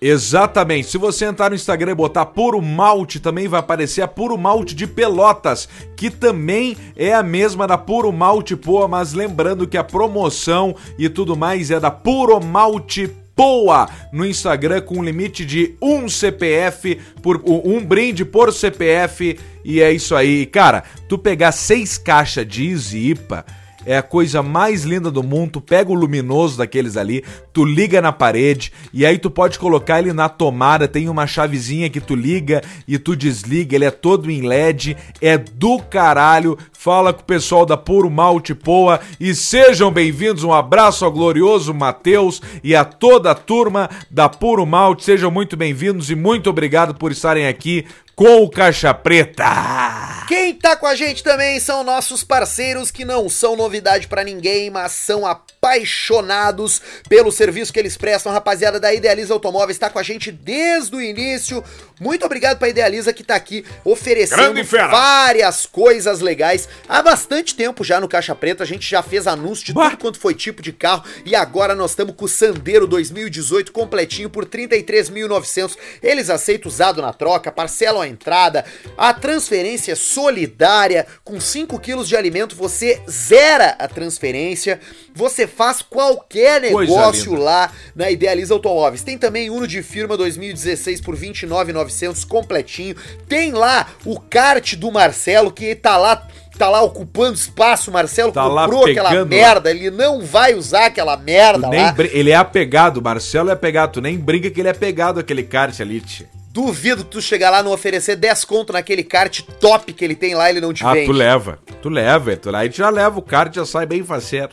Exatamente. Se você entrar no Instagram e botar Puro Malte, também vai aparecer a Puro Malte de Pelotas, que também é a mesma da Puro Malte Poa, mas lembrando que a promoção e tudo mais é da Puro Malte Poa no Instagram com um limite de um CPF por um brinde por CPF e é isso aí. Cara, tu pegar seis caixas de Easy IPA é a coisa mais linda do mundo. Tu pega o luminoso daqueles ali, tu liga na parede e aí tu pode colocar ele na tomada. Tem uma chavezinha que tu liga e tu desliga. Ele é todo em LED, é do caralho. Fala com o pessoal da Puro Malte Poa e sejam bem-vindos. Um abraço ao glorioso Matheus e a toda a turma da Puro Malte. Sejam muito bem-vindos e muito obrigado por estarem aqui com o Caixa Preta. Quem tá com a gente também são nossos parceiros que não são novidade pra ninguém, mas são apaixonados pelo serviço que eles prestam. Rapaziada da Idealiza Automóveis tá com a gente desde o início. Muito obrigado pra Idealiza que tá aqui oferecendo várias coisas legais. Há bastante tempo já no Caixa Preta. A gente já fez anúncio de bah. tudo quanto foi tipo de carro e agora nós estamos com o Sandero 2018 completinho por 33.900. Eles aceitam usado na troca, parcelam a entrada, a transferência solidária com 5 quilos de alimento você zera a transferência, você faz qualquer negócio lá na Idealiza Automóveis. Tem também Uno de firma 2016 por 29.900 completinho. Tem lá o kart do Marcelo que tá lá tá lá ocupando espaço, Marcelo tá comprou aquela merda, ele não vai usar aquela merda lá. Ele é apegado, Marcelo é apegado, tu nem brinca que ele é apegado aquele kart ali, tia. Duvido que tu chegar lá não oferecer 10 conto naquele kart top que ele tem lá, ele não te ah, vende. Ah, tu leva, tu leva, tu lá, gente já leva o kart, já sai bem faceiro.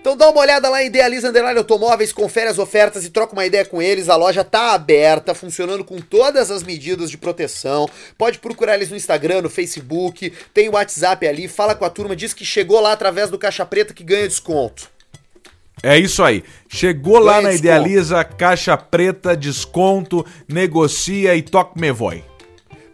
Então dá uma olhada lá em Idealiza Underline Automóveis, confere as ofertas e troca uma ideia com eles. A loja tá aberta, funcionando com todas as medidas de proteção. Pode procurar eles no Instagram, no Facebook, tem o WhatsApp ali, fala com a turma, diz que chegou lá através do Caixa Preta que ganha desconto. É isso aí. Chegou ganha lá na desconto. Idealiza, Caixa Preta, desconto, negocia e toque me voe.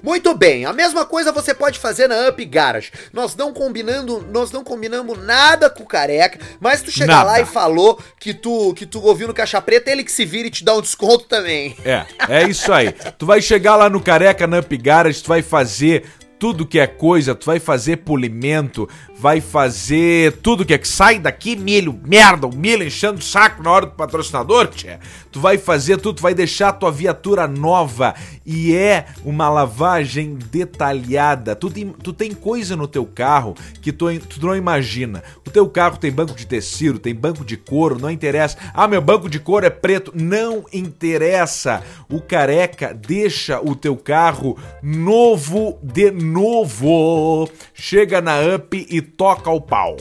Muito bem, a mesma coisa você pode fazer na Up Garage. Nós não combinando, nós não combinamos nada com o careca, mas tu chegar lá e falou que tu que tu ouviu no Caixa Preta, ele que se vira e te dá um desconto também. É, é isso aí. tu vai chegar lá no careca na Up Garage, tu vai fazer tudo que é coisa, tu vai fazer polimento, vai fazer tudo que é que sai daqui, milho, merda, o milho enchendo o saco na hora do patrocinador, tchê. Tu vai fazer tudo, tu vai deixar a tua viatura nova e é uma lavagem detalhada. Tu tem, tu tem coisa no teu carro que tu, tu não imagina. O teu carro tem banco de tecido, tem banco de couro, não interessa. Ah, meu banco de couro é preto, não interessa. O careca deixa o teu carro novo de novo. Chega na UP e toca o pau.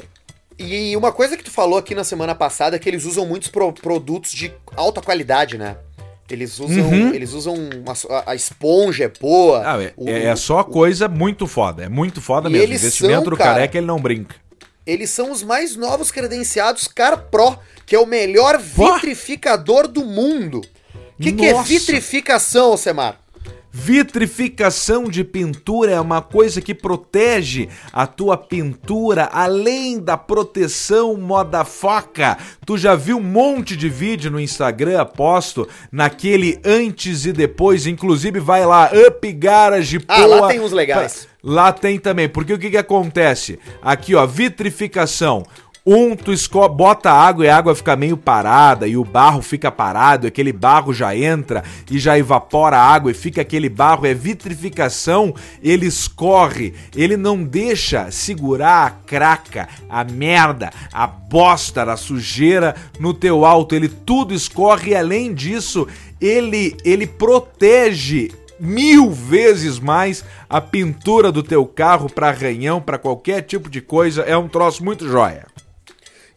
E uma coisa que tu falou aqui na semana passada é que eles usam muitos pro produtos de alta qualidade, né? Eles usam, uhum. eles usam uma, a esponja é boa. Ah, é, o, é, só coisa muito foda, é muito foda mesmo. O investimento são, do cara, careca ele não brinca. Eles são os mais novos credenciados Car Pro, que é o melhor vitrificador do mundo. O que, que é vitrificação, Semar? Vitrificação de pintura é uma coisa que protege a tua pintura além da proteção moda foca. Tu já viu um monte de vídeo no Instagram aposto naquele antes e depois, inclusive vai lá Up Garage Ah, Poa, lá tem uns legais. Lá tem também, porque o que que acontece? Aqui ó, vitrificação. Um, tu bota água e a água fica meio parada e o barro fica parado, aquele barro já entra e já evapora a água e fica aquele barro, é vitrificação, ele escorre, ele não deixa segurar a craca, a merda, a bosta da sujeira no teu alto, ele tudo escorre e além disso, ele, ele protege mil vezes mais a pintura do teu carro para arranhão, para qualquer tipo de coisa, é um troço muito joia.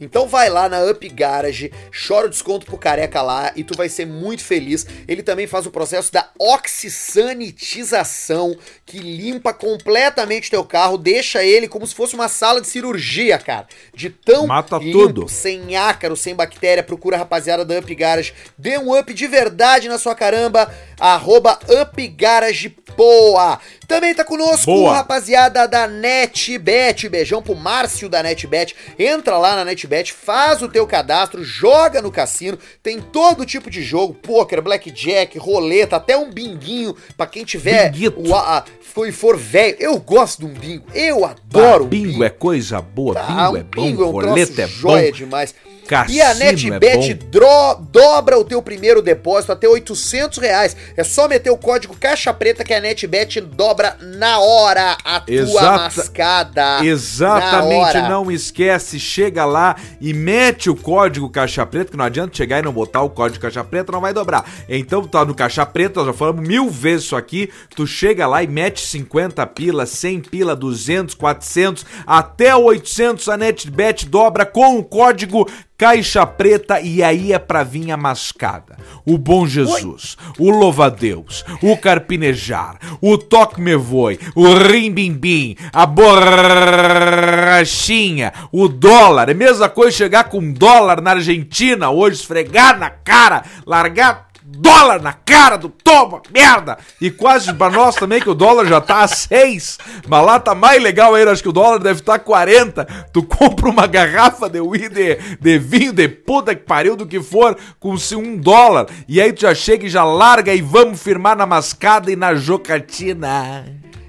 Então vai lá na Up Garage, chora o desconto pro careca lá e tu vai ser muito feliz. Ele também faz o processo da oxisanitização, que limpa completamente teu carro, deixa ele como se fosse uma sala de cirurgia, cara. De tão Mata limpo, tudo. sem ácaro, sem bactéria. Procura a rapaziada da Up Garage. Dê um up de verdade na sua caramba. Arroba Up Garage Poa. Também tá conosco Boa. rapaziada da NetBet. Beijão pro Márcio da NetBet. Entra lá na NetBet, faz o teu cadastro, joga no cassino. Tem todo tipo de jogo: poker, blackjack, roleta, até um binguinho pra quem tiver o, a, foi for velho. Eu gosto de um bingo. Eu adoro ah, bingo. bingo é coisa boa, ah, bingo é bom, bingo é um roleta é joia bom. demais. Cassino e a NetBet é dobra o teu primeiro depósito até 800 reais. É só meter o código Caixa Preta que a NetBet dobra na hora a Exata, tua mascada. Exatamente, não esquece, chega lá e mete o código Caixa Preta, que não adianta chegar e não botar o código Caixa Preta, não vai dobrar. Então tá no Caixa Preta, nós já falamos mil vezes isso aqui, tu chega lá e mete 50 pila, 100 pila, 200, 400, até 800 a NetBet dobra com o código Caixa preta e aí é pra vir a mascada. O bom Jesus, Oi. o louva-a-Deus, o carpinejar, o toque-me voe, o rimbimbim, a borrachinha, o dólar. É a mesma coisa chegar com dólar na Argentina hoje, esfregar na cara, largar dólar na cara do toma, merda! E quase pra nós também, que o dólar já tá a 6. Mas lá tá mais legal ainda, acho que o dólar deve estar tá 40. Tu compra uma garrafa de, de, de vinho, de puta que pariu, do que for, com um dólar. E aí tu já chega e já larga e vamos firmar na mascada e na jocatina.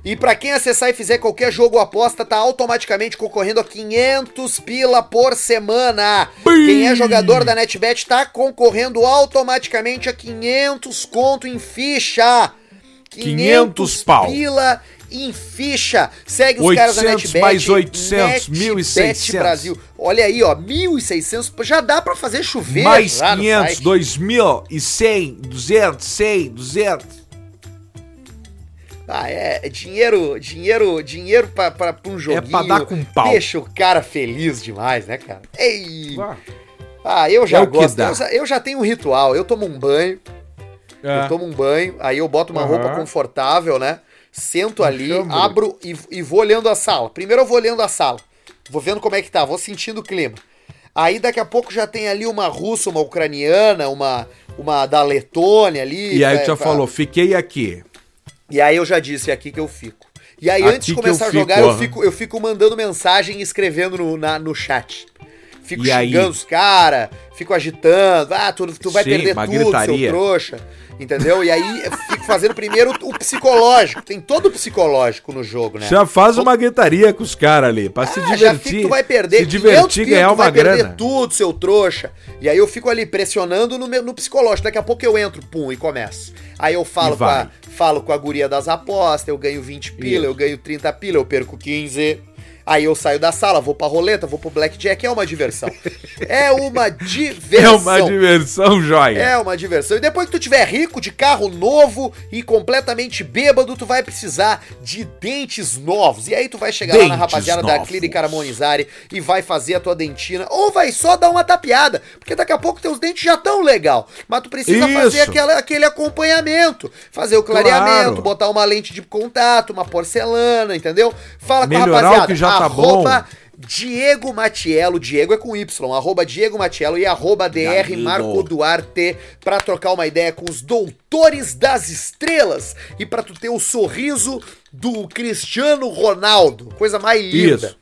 E para quem acessar e fizer qualquer jogo aposta, tá automaticamente concorrendo a 500 pila por semana. Bim! Quem é jogador da NetBet tá concorrendo automaticamente a 500 conto em ficha. 500, 500 pau. pila em ficha. Segue os caras da NetBet. mais 800, NetBet 1.600. Brasil. Olha aí, ó, 1.600. Já dá para fazer chover. Mais 500, 2.100, 200, 100, 200. Ah, é, é dinheiro, dinheiro, dinheiro pra, pra, pra um joguinho. É pra dar com pau. Deixa o cara feliz demais, né, cara? Ei! Ah, eu já é gosto. Eu já, eu já, tenho um ritual. Eu tomo um banho. É. Eu tomo um banho, aí eu boto uma uhum. roupa confortável, né? Sento ali, abro e, e vou olhando a sala. Primeiro eu vou olhando a sala. Vou vendo como é que tá, vou sentindo o clima. Aí daqui a pouco já tem ali uma russa, uma ucraniana, uma, uma da Letônia ali. E aí tu já falou, fiquei aqui. E aí eu já disse, é aqui que eu fico. E aí, aqui antes de começar a jogar, fico, eu, fico, eu fico mandando mensagem e escrevendo no, na, no chat. Fico e xingando aí? os caras, fico agitando. Ah, tu, tu vai Sim, perder tudo, gritaria. seu trouxa. Entendeu? E aí eu fico fazendo primeiro o psicológico. Tem todo o psicológico no jogo, né? Já faz uma gritaria com os caras ali, pra ah, se divertir. Já fico, tu vai perder se divertir, ganhar uma grana. vai perder tudo, seu trouxa. E aí eu fico ali pressionando no, no psicológico. Daqui a pouco eu entro, pum, e começo. Aí eu falo, com a, falo com a guria das apostas, eu ganho 20 pila, Isso. eu ganho 30 pila, eu perco 15. Aí eu saio da sala, vou pra roleta, vou pro blackjack, é uma diversão. É uma diversão. É uma diversão, joia. É uma diversão. E depois que tu tiver rico, de carro novo e completamente bêbado, tu vai precisar de dentes novos. E aí tu vai chegar dentes lá na rapaziada novos. da Clínica Harmonizare e vai fazer a tua dentina. Ou vai só dar uma tapeada, porque daqui a pouco teus dentes já estão legal. Mas tu precisa Isso. fazer aquela, aquele acompanhamento. Fazer o clareamento, claro. botar uma lente de contato, uma porcelana, entendeu? Fala Melhorar com a rapaziada. O que já tá arroba bom. Diego Matiello, Diego é com Y, arroba Diego Matiello e arroba DR Marco Duarte pra trocar uma ideia com os doutores das estrelas e pra tu ter o sorriso do Cristiano Ronaldo, coisa mais linda. Isso.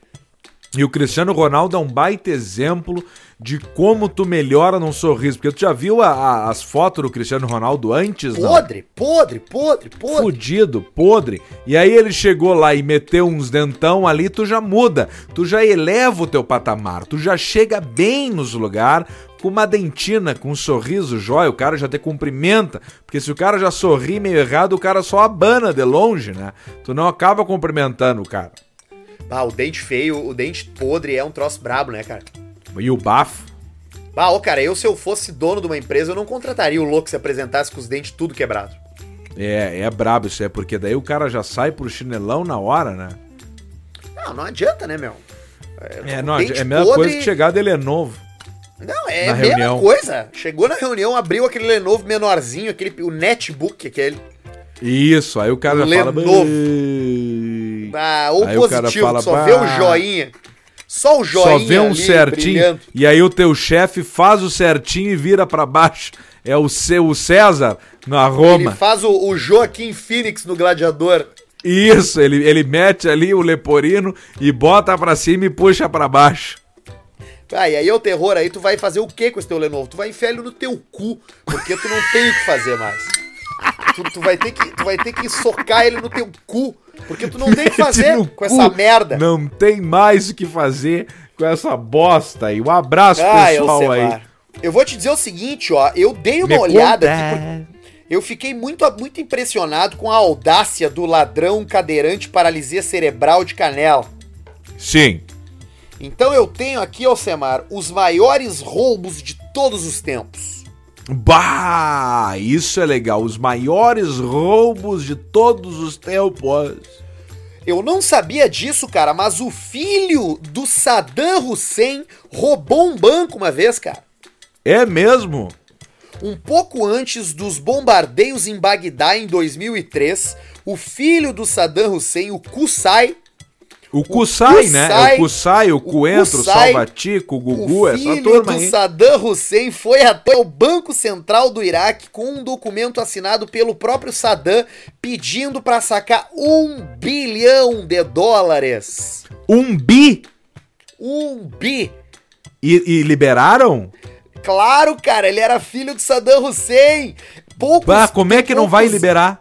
E o Cristiano Ronaldo é um baita exemplo de como tu melhora num sorriso. Porque tu já viu a, a, as fotos do Cristiano Ronaldo antes, não? Podre, podre, podre, podre. Fudido, podre. E aí ele chegou lá e meteu uns dentão ali, tu já muda. Tu já eleva o teu patamar. Tu já chega bem nos lugares com uma dentina, com um sorriso jóia, o cara já te cumprimenta. Porque se o cara já sorri meio errado, o cara só abana de longe, né? Tu não acaba cumprimentando o cara. Ah, o dente feio, o dente podre é um troço brabo, né, cara? E o bafo? Ah, ô, cara, eu se eu fosse dono de uma empresa, eu não contrataria o louco se apresentasse com os dentes tudo quebrado. É, é brabo isso, é porque daí o cara já sai pro chinelão na hora, né? Não, não adianta, né, meu? É, é, não, é a mesma podre... coisa que chegar de Lenovo. Não, é a mesma reunião. coisa. Chegou na reunião, abriu aquele Lenovo menorzinho, aquele, o netbook, aquele. Isso, aí o cara o fala... Lenovo. Ah, ou aí positivo, fala, só vê o joinha. Só o joinha Só vê um certinho. Brilhando. E aí o teu chefe faz o certinho e vira para baixo. É o, C, o César na Roma. Ele faz o, o Joaquim Phoenix no Gladiador. Isso, ele, ele mete ali o leporino e bota pra cima e puxa para baixo. Ah, e aí é o terror, aí tu vai fazer o que com esse teu Lenovo? Tu vai enfiar ele no teu cu, porque tu não tem o que fazer mais. Tu, tu, vai ter que, tu vai ter que socar ele no teu cu porque tu não tem o que fazer com essa merda. Não tem mais o que fazer com essa bosta aí. Um abraço, ah, pessoal eu aí. Eu vou te dizer o seguinte, ó. Eu dei uma Me olhada aqui. Eu fiquei muito, muito impressionado com a audácia do ladrão cadeirante paralisia cerebral de Canela. Sim. Então eu tenho aqui, Alcemar, os maiores roubos de todos os tempos. Bah, isso é legal. Os maiores roubos de todos os tempos. Eu não sabia disso, cara, mas o filho do Saddam Hussein roubou um banco uma vez, cara. É mesmo? Um pouco antes dos bombardeios em Bagdá em 2003, o filho do Saddam Hussein, o Qusay, O Kusai, né? É Kusai- o Kusai, o Coentro, o Kusai, Salvatico, o O Gugu, essa filho turma do aí. Saddam Hussein foi até o Banco Central do Iraque com um documento assinado pelo próprio Saddam pedindo para sacar um bilhão de dólares. Um bi Um bi. e, e liberaram? Claro, cara, ele era filho do Saddam Hussein. Poucos, Bah, como é que não vai liberar?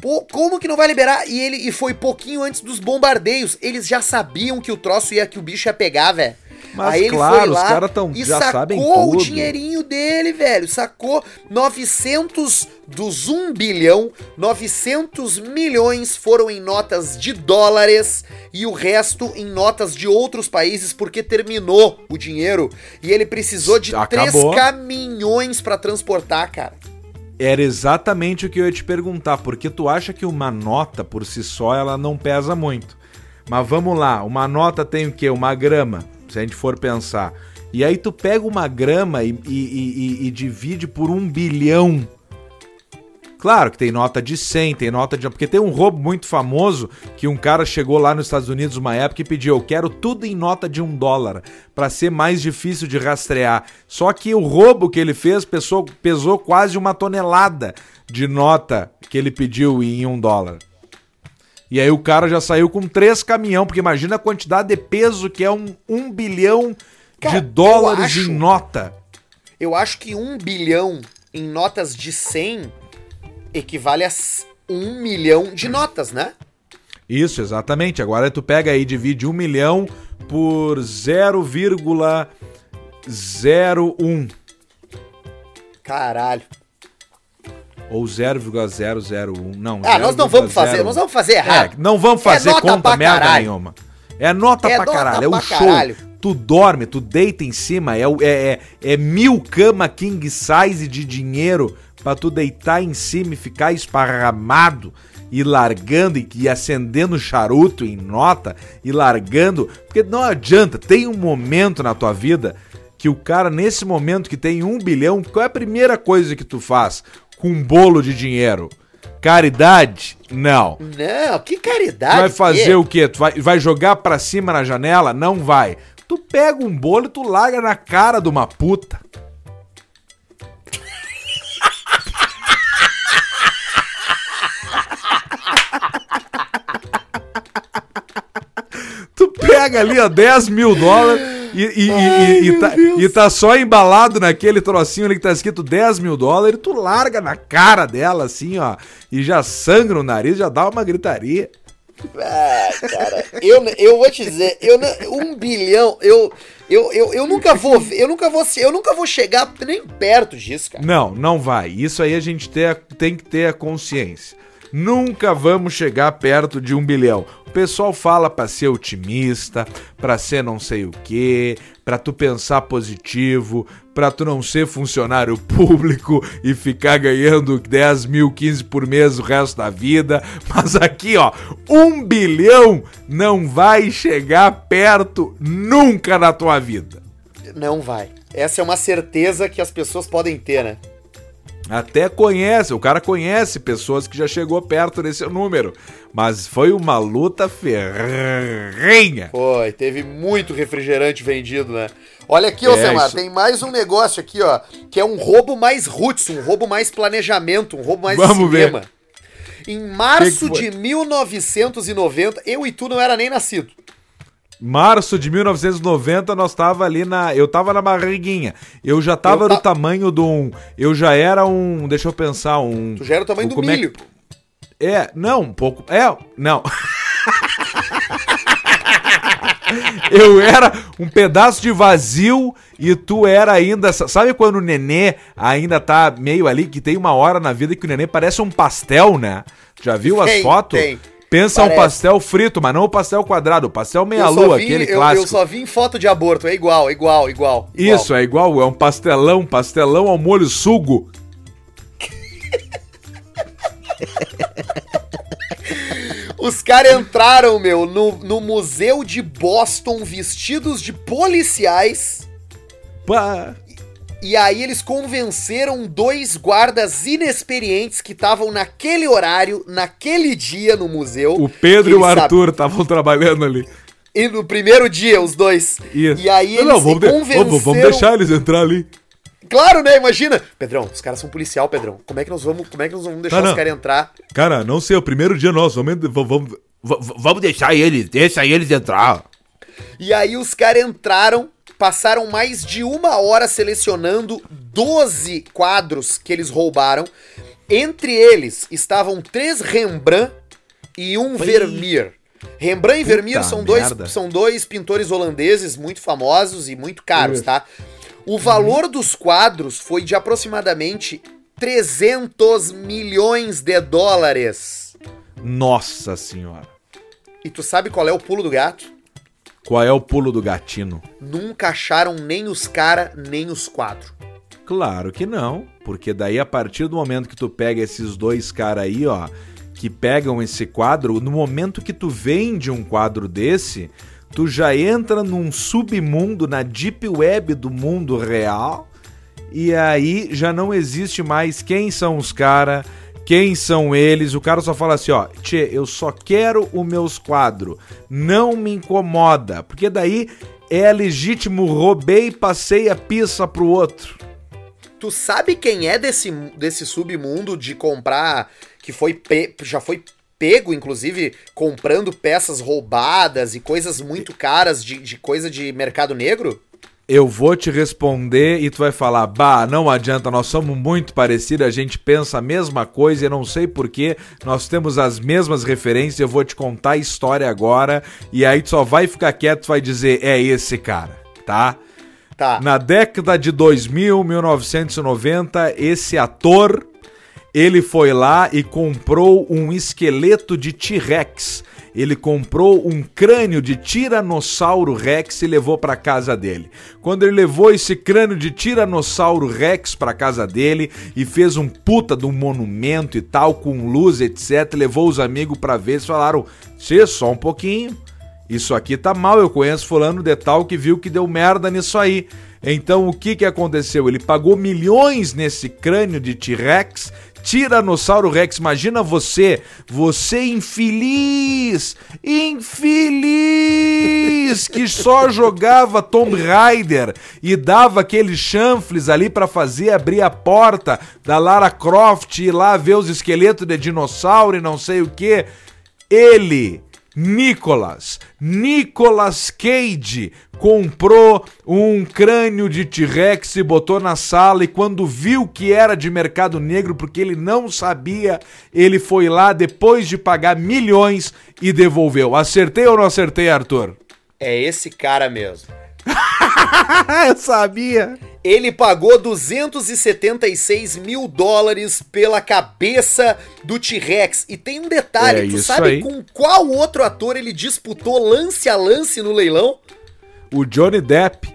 Pô, como que não vai liberar? E ele e foi pouquinho antes dos bombardeios. Eles já sabiam que o troço ia, que o bicho ia pegar, velho. Mas claro, os caras tão- e já sacou sabem o tudo. dinheirinho dele, velho. Sacou 900 dos 1 bilhão, 900 milhões foram em notas de dólares e o resto em notas de outros países porque terminou o dinheiro e ele precisou de três Acabou. caminhões pra transportar, cara. Era exatamente o que eu ia te perguntar, porque tu acha que uma nota por si só ela não pesa muito. Mas vamos lá, uma nota tem o quê? Uma grama, se a gente for pensar. E aí tu pega uma grama e, e- e- e divide por um bilhão. Claro que tem nota de 100, tem nota de... Porque tem um roubo muito famoso que um cara chegou lá nos Estados Unidos uma época e pediu eu quero tudo em nota de um dólar, para ser mais difícil de rastrear. Só que o roubo que ele fez pesou, pesou quase uma tonelada de nota que ele pediu em um dólar. E aí o cara já saiu com três caminhão, porque imagina a quantidade de peso que é um, um bilhão Cara, de dólares acho- em nota. Eu acho que um bilhão em notas de 100 equivale a um milhão de notas, né? Isso, exatamente. Agora tu pega aí e divide um milhão por 0,01 Caralho. ou 0,001. Não, Ah, nós não vamos fazer, 0,01. nós vamos fazer É, errado. não vamos fazer É conta merda caralho. nenhuma. É nota É pra nota caralho, é um pra show. caralho. Tu dorme, tu deita em cima, é, o- é, é, é mil cama king size de dinheiro pra tu deitar em cima e ficar esparramado e largando e, e acendendo charuto em nota e largando. Porque não adianta, tem um momento na tua vida que o cara, nesse momento que tem um bilhão, qual é a primeira coisa que tu faz com um bolo de dinheiro? Caridade? Não. Não, que Tu caridade. vai fazer que? o quê? Tu vai, vai jogar pra cima na janela? Não vai. Tu pega um bolo e tu larga na cara de uma puta. Pega ali, ó, 10 mil dólares e, e- Ai, e- e tá, e tá só embalado naquele trocinho ali que tá escrito 10 mil dólares, e tu larga na cara dela assim, ó, e já sangra o nariz, já dá uma gritaria. Ah, cara, eu, eu vou te dizer, eu um bilhão, eu, eu, eu, eu nunca vou, eu nunca vou, ser- eu nunca vou chegar nem perto disso, cara. Não, não vai. Isso aí a gente tem, tem que ter a consciência. Nunca vamos chegar perto de um bilhão. O pessoal fala pra ser otimista, pra ser não sei o quê, pra tu pensar positivo, pra tu não ser funcionário público e ficar ganhando 10 mil, 15 por mês o resto da vida. Mas aqui, ó, um bilhão não vai chegar perto nunca na tua vida. Não vai. Essa é uma certeza que as pessoas podem ter, né? Até conhece, o cara conhece pessoas que já chegou perto desse número. Mas foi uma luta ferrenha. Foi, teve muito refrigerante vendido, né? Olha aqui, ô É, Zemar, isso- tem mais um negócio aqui, ó, que é um roubo mais roots, um roubo mais planejamento, um roubo mais Vamos ver. cinema. Em março Que que de 1990, eu e tu não era nem nascido. Março de 1990 nós tava ali na, eu tava na barriguinha. Eu já tava Eu ta- tamanho de um, eu já era um, deixa eu pensar, um Tu já era o tamanho um- do é milho. que- É, não, um pouco. É, não. Eu era um pedaço de vazio e tu era ainda. Sabe quando o nenê ainda tá meio ali, que tem uma hora na vida que o nenê parece um pastel, né? Já viu as fotos? tem. Pensa Parece. um pastel frito, mas não o pastel quadrado, o pastel meia-lua, aquele eu, clássico. Eu só vi em foto de aborto, é igual, igual, igual. igual. Isso, é igual, é um pastelão, pastelão ao molho sugo. Os caras entraram, meu, no, no museu de Boston vestidos de policiais Pá. E aí eles convenceram dois guardas inexperientes que estavam naquele horário, naquele dia no museu. O Pedro e o Arthur estavam trabalhando ali. E no primeiro dia, os dois. Isso. E aí eles não, vamos, de- convenceram... vamos, vamos deixar eles entrar ali. Claro, né? Imagina. Pedrão, os caras são policial, Pedrão. Como é que nós vamos, como é que nós vamos deixar não. os caras entrar? Cara, não sei, o primeiro dia nosso. Vamos, vamos, vamos, vamos deixar eles, deixa eles entrar. E aí os caras entraram, passaram mais de uma hora selecionando 12 quadros que eles roubaram. Entre eles estavam três Rembrandt e um Vermeer. Rembrandt e Puta Vermeer são dois, merda. são dois pintores holandeses muito famosos e muito caros, tá? O valor dos quadros foi de aproximadamente 300 milhões de dólares. Nossa senhora. E tu sabe qual é o pulo do gato? Qual é o pulo do gatino? Nunca acharam nem os cara, nem os quadros. Claro que não, porque daí a partir do momento que tu pega esses dois caras aí, ó, que pegam esse quadro, no momento que tu vende um quadro desse, tu já entra num submundo na deep web do mundo real e aí já não existe mais quem são os caras, quem são eles. O cara só fala assim, ó, tchê, eu só quero os meus quadros, não me incomoda, porque daí é legítimo, roubei passei a pista pro outro. Tu sabe quem é desse, desse submundo de comprar, que foi pe- já foi pego, inclusive, comprando peças roubadas e coisas muito caras de, de coisa de mercado negro? Eu vou te responder e tu vai falar: Bah, não adianta, nós somos muito parecidos, a gente pensa a mesma coisa e não sei porquê, nós temos as mesmas referências. Eu vou te contar a história agora e aí tu só vai ficar quieto e vai dizer: É esse cara, tá? Tá. Na década de 2000, 1990, esse ator ele foi lá e comprou um esqueleto de T-Rex. Ele comprou um crânio de Tiranossauro Rex e levou para casa dele. Quando ele levou esse crânio de Tiranossauro Rex para casa dele e fez um puta de um monumento e tal com luz, etc, levou os amigos para ver, eles falaram: "Tchê, só um pouquinho. Isso aqui tá mal, eu conheço fulano de tal que viu que deu merda nisso aí. Então o que que aconteceu? Ele pagou milhões nesse crânio de T-Rex, Tiranossauro Rex. Imagina você, você infeliz, infeliz, que só jogava Tomb Raider e dava aqueles chanfles ali pra fazer abrir a porta da Lara Croft e ir lá ver os esqueletos de dinossauro e não sei o que. Ele Nicolas, Nicolas Cage comprou um crânio de T-Rex e botou na sala e quando viu que era de mercado negro porque ele não sabia, ele foi lá depois de pagar milhões e devolveu. Acertei ou não acertei, Arthur? É esse cara mesmo. Eu sabia. Ele pagou 276 mil dólares pela cabeça do T-Rex. E tem um detalhe, É tu sabe aí. com qual outro ator ele disputou lance a lance no leilão? O Johnny Depp.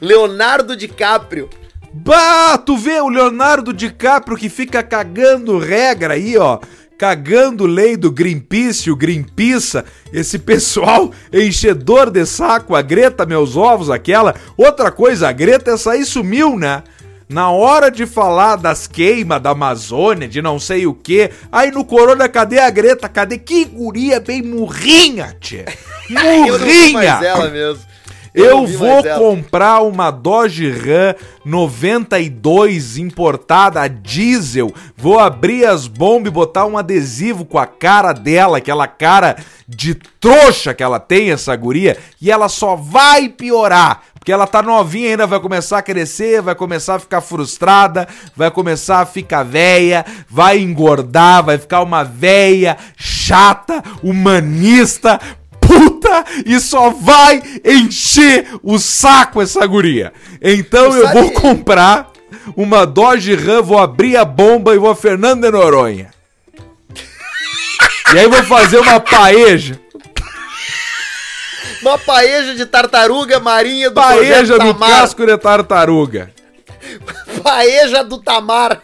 Leonardo DiCaprio. Bah, tu vê o Leonardo DiCaprio que fica cagando regra aí, ó. Cagando lei do Greenpeace, o Greenpeace, esse pessoal enchedor de saco, a Greta, meus ovos, aquela. Outra coisa, a Greta, essa aí sumiu, né? Na hora de falar das queimas da Amazônia, de não sei o que, aí no Corona, cadê a Greta? Cadê? Que guria bem murrinha, tchê. Eu não mais Murrinha! ela mesmo. Eu vou comprar uma Dodge Ram 92 importada a diesel. Vou abrir as bombas e botar um adesivo com a cara dela, aquela cara de trouxa que ela tem, essa guria, e ela só vai piorar. Porque ela tá novinha ainda, vai começar a crescer, vai começar a ficar frustrada, vai começar a ficar velha, vai engordar, vai ficar uma velha chata, humanista, puta e só vai encher o saco essa guria. Então eu sabe- vou comprar uma Dodge Ram, vou abrir a bomba e vou a Fernando de Noronha. e aí vou fazer uma paeja. Uma paeja de tartaruga marinha do Paeja Tamar. casco de tartaruga. Paeja do Tamar.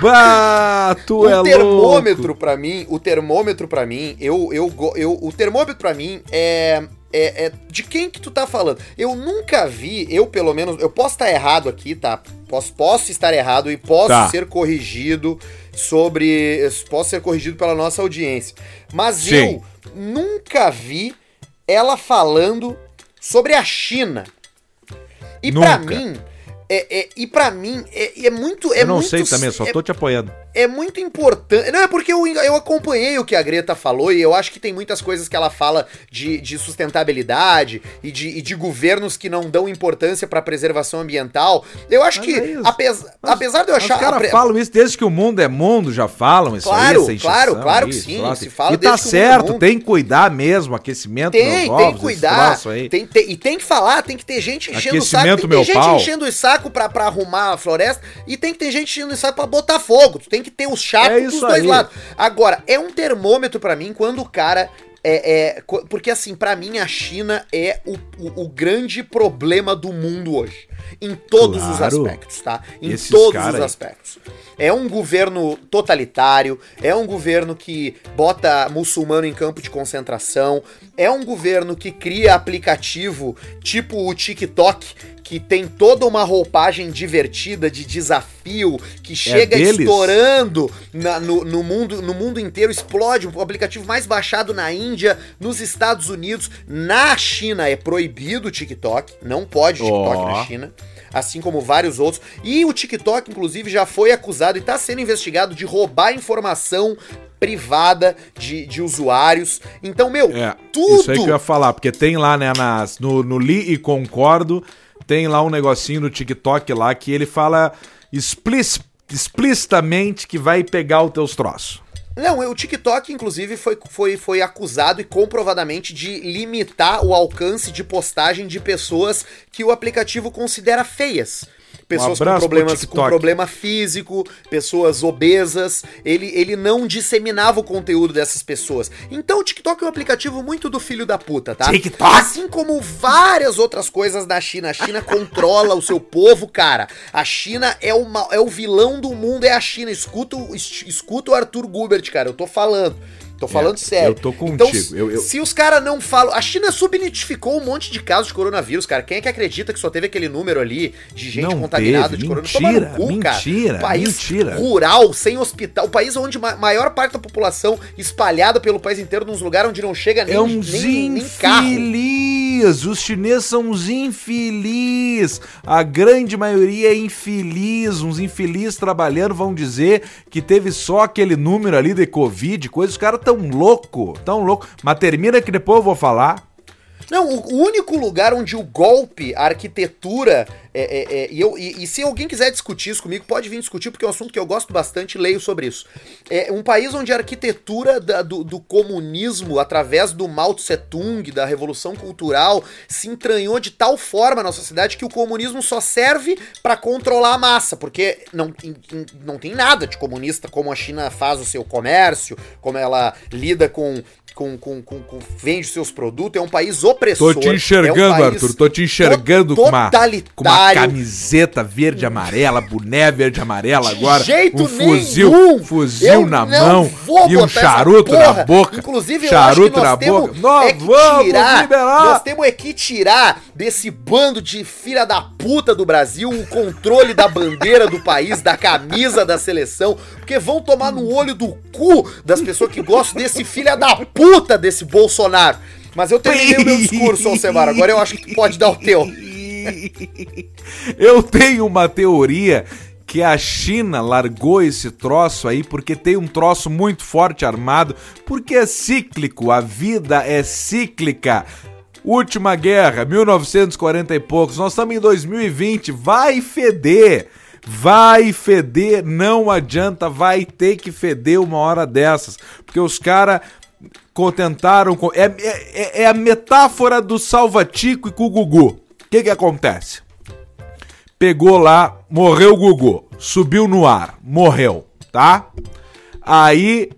Bah, tu o é termômetro louco. pra mim, o termômetro pra mim, eu, eu, eu, o termômetro pra mim é é, é, de quem que tu tá falando? Eu nunca vi, eu pelo menos, eu posso estar errado aqui, tá? Posso, posso estar errado e posso Tá. ser corrigido sobre. Posso ser corrigido pela nossa audiência. Mas Sim. eu nunca vi ela falando sobre a China. E pra Nunca. mim. É, é, e pra mim, é, é muito. É eu não muito, sei também, só é, tô te apoiando. É muito importante. Não, é porque eu, eu acompanhei o que a Greta falou e eu acho que tem muitas coisas que ela fala de, de sustentabilidade e de, e de governos que não dão importância pra preservação ambiental. Eu acho Mas que, é isso. apes- Mas- apesar de eu achar. Os caras pre- falam isso desde que o mundo é mundo, já falam isso Claro, aí, claro, claro que aí, sim, troço. se fala E tá que é certo, mundo. tem que cuidar mesmo, aquecimento Tem, dos tem ovos, que cuidar. Tem, tem- e tem que falar, tem que ter gente enchendo o saco. Tem que ter gente pau. enchendo o saco pra, pra arrumar a floresta e tem que ter gente enchendo o saco pra botar fogo. Tu tem que ter o chato É dos dois aí. lados. Agora, é um termômetro pra mim quando o cara. É, é, porque assim, pra mim a China é o, o, o grande problema do mundo hoje. Em todos os Claro. aspectos, tá? Em Esses todos cara os aspectos. É um governo totalitário, é um governo que bota muçulmano em campo de concentração, é um governo que cria aplicativo tipo o TikTok, que tem toda uma roupagem divertida de desafio, que chega deles? estourando na- no, no mundo, no mundo inteiro, explode, o aplicativo mais baixado na Índia, nos Estados Unidos, na China é proibido o TikTok, não pode TikTok Ó. na China assim como vários outros. E o TikTok, inclusive, já foi acusado e está sendo investigado de roubar informação privada de, de usuários. Então, meu, É, tudo. isso aí que eu ia falar, porque tem lá, né, nas, no, no Li e Concordo, tem lá um negocinho no TikTok lá que ele fala explic- explicitamente que vai pegar os teus troços. Não, o TikTok, inclusive, foi, foi, foi acusado e comprovadamente de limitar o alcance de postagem de pessoas que o aplicativo considera feias. Pessoas com abraço pro problemas com problema físico, pessoas obesas. Ele, ele não disseminava o conteúdo dessas pessoas. Então o TikTok é um aplicativo muito do filho da puta, tá? TikTok? Assim como várias outras coisas da China. A China controla o seu povo, cara. A China é o, ma- é o vilão do mundo, é a China. Escuta, escuta o Arthur Gubert, cara. Eu tô falando. Tô falando sério. eu tô contigo. Então, se- Eu- eu- se os caras não falam. A China subnotificou um monte de casos de coronavírus, cara. Quem é que acredita que só teve aquele número ali de gente Não contaminada teve. de coronavírus? Mentira, no cu, cara. mentira, País mentira. rural, sem hospital. O país onde a maior parte da população espalhada pelo país inteiro, nos lugares onde não chega nem, É uns nem, nem carro. infeliz. Os chineses são uns infeliz. A grande maioria é infeliz. Uns infeliz trabalhando vão dizer que teve só aquele número ali de Covid. Coisa, os caras tão louco, tão louco. Mas termina que depois eu vou falar. Não, o único lugar onde o golpe, a arquitetura, é, é, é, e, eu, e, e se alguém quiser discutir isso comigo, pode vir discutir, porque é um assunto que eu gosto bastante leio sobre isso. É um país onde a arquitetura da- do, do comunismo, através do Mao Tse Tung, da Revolução Cultural, se entranhou de tal forma na sociedade que o comunismo só serve para controlar a massa, porque não, não tem nada de comunista como a China faz o seu comércio, como ela lida com. Com, com, com, com- vende seus produtos, é um país opressor. Tô te é um enxergando, Arthur. Tô te enxergando com uma, com uma camiseta verde amarela, boné verde amarela De agora. jeito um fuzil, nenhum. fuzil Eu na mão e um charuto na boca. Inclusive, charuto eu acho que na nós temos boca. Nós é vamos tirar, liberar. nós temos é que tirar desse bando de filha da puta do Brasil o controle da bandeira do país, da camisa da seleção, porque vão tomar no olho do cu das pessoas que gostam desse filha da puta desse Bolsonaro. Mas eu terminei o meu discurso, Alcemar, agora eu acho que pode dar o teu. Eu tenho uma teoria que a China largou esse troço aí porque tem um troço muito forte armado, porque é cíclico, a vida é cíclica. Última guerra, 1940 e poucos, nós estamos em 2020, vai feder. Vai feder, não adianta, vai ter que feder uma hora dessas. Porque os caras tentaram. co- É, é, é a metáfora do Salvatico e com o Gugu. O que que acontece? Pegou lá, morreu o Gugu, subiu no ar, morreu, tá? Aí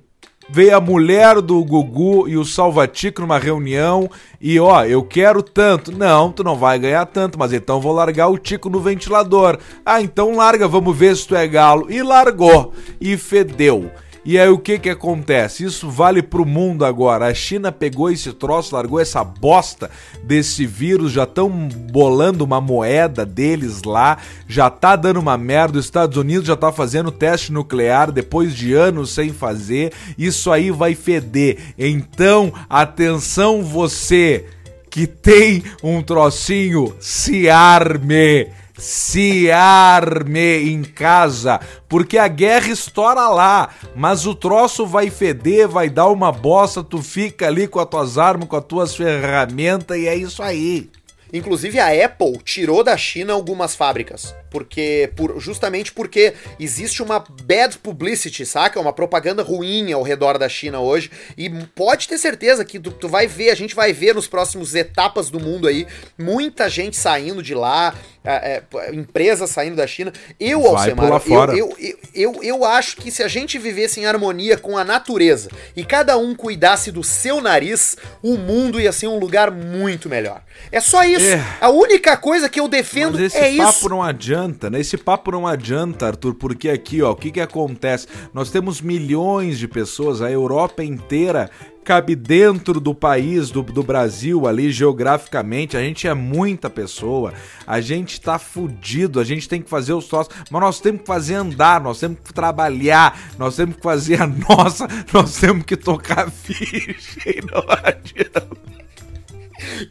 veio a mulher do Gugu e o Salvatico numa reunião e ó, eu quero tanto. Não, tu não vai ganhar tanto, mas então vou largar o Tico no ventilador. Ah, então larga, vamos ver se tu é galo. E largou e fedeu. E aí o que que acontece? Isso vale pro mundo agora. A China pegou esse troço, largou essa bosta desse vírus, já estão bolando uma moeda deles lá, já tá dando uma merda. Os Estados Unidos já tá fazendo teste nuclear depois de anos sem fazer. Isso aí vai feder. Então, atenção você que tem um trocinho, se arme se arme em casa, porque a guerra estoura lá, mas o troço vai feder, vai dar uma bosta, tu fica ali com as tuas armas, com as tuas ferramentas e é isso aí. Inclusive a Apple tirou da China algumas fábricas, porque por, justamente porque existe uma bad publicity, saca? Uma propaganda ruim ao redor da China hoje e pode ter certeza que tu, tu vai ver, a gente vai ver nos próximos etapas do mundo aí muita gente saindo de lá, é, é, empresas saindo da China. Eu, Alcemar, eu, eu, eu, eu, eu acho que se a gente vivesse em harmonia com a natureza e cada um cuidasse do seu nariz, o mundo ia ser um lugar muito melhor. É só isso. É. A única coisa que eu defendo Mas esse é isso. Papo não adianta, né? Esse papo não adianta, Arthur, porque aqui, ó, o que que acontece? Nós temos milhões de pessoas, a Europa inteira cabe dentro do país, do, do Brasil ali, geograficamente. A gente é muita pessoa, a gente tá fudido, a gente tem que fazer os troços, mas nós temos que fazer andar, nós temos que trabalhar, nós temos que fazer a nossa, nós temos que tocar ficha e não adianta.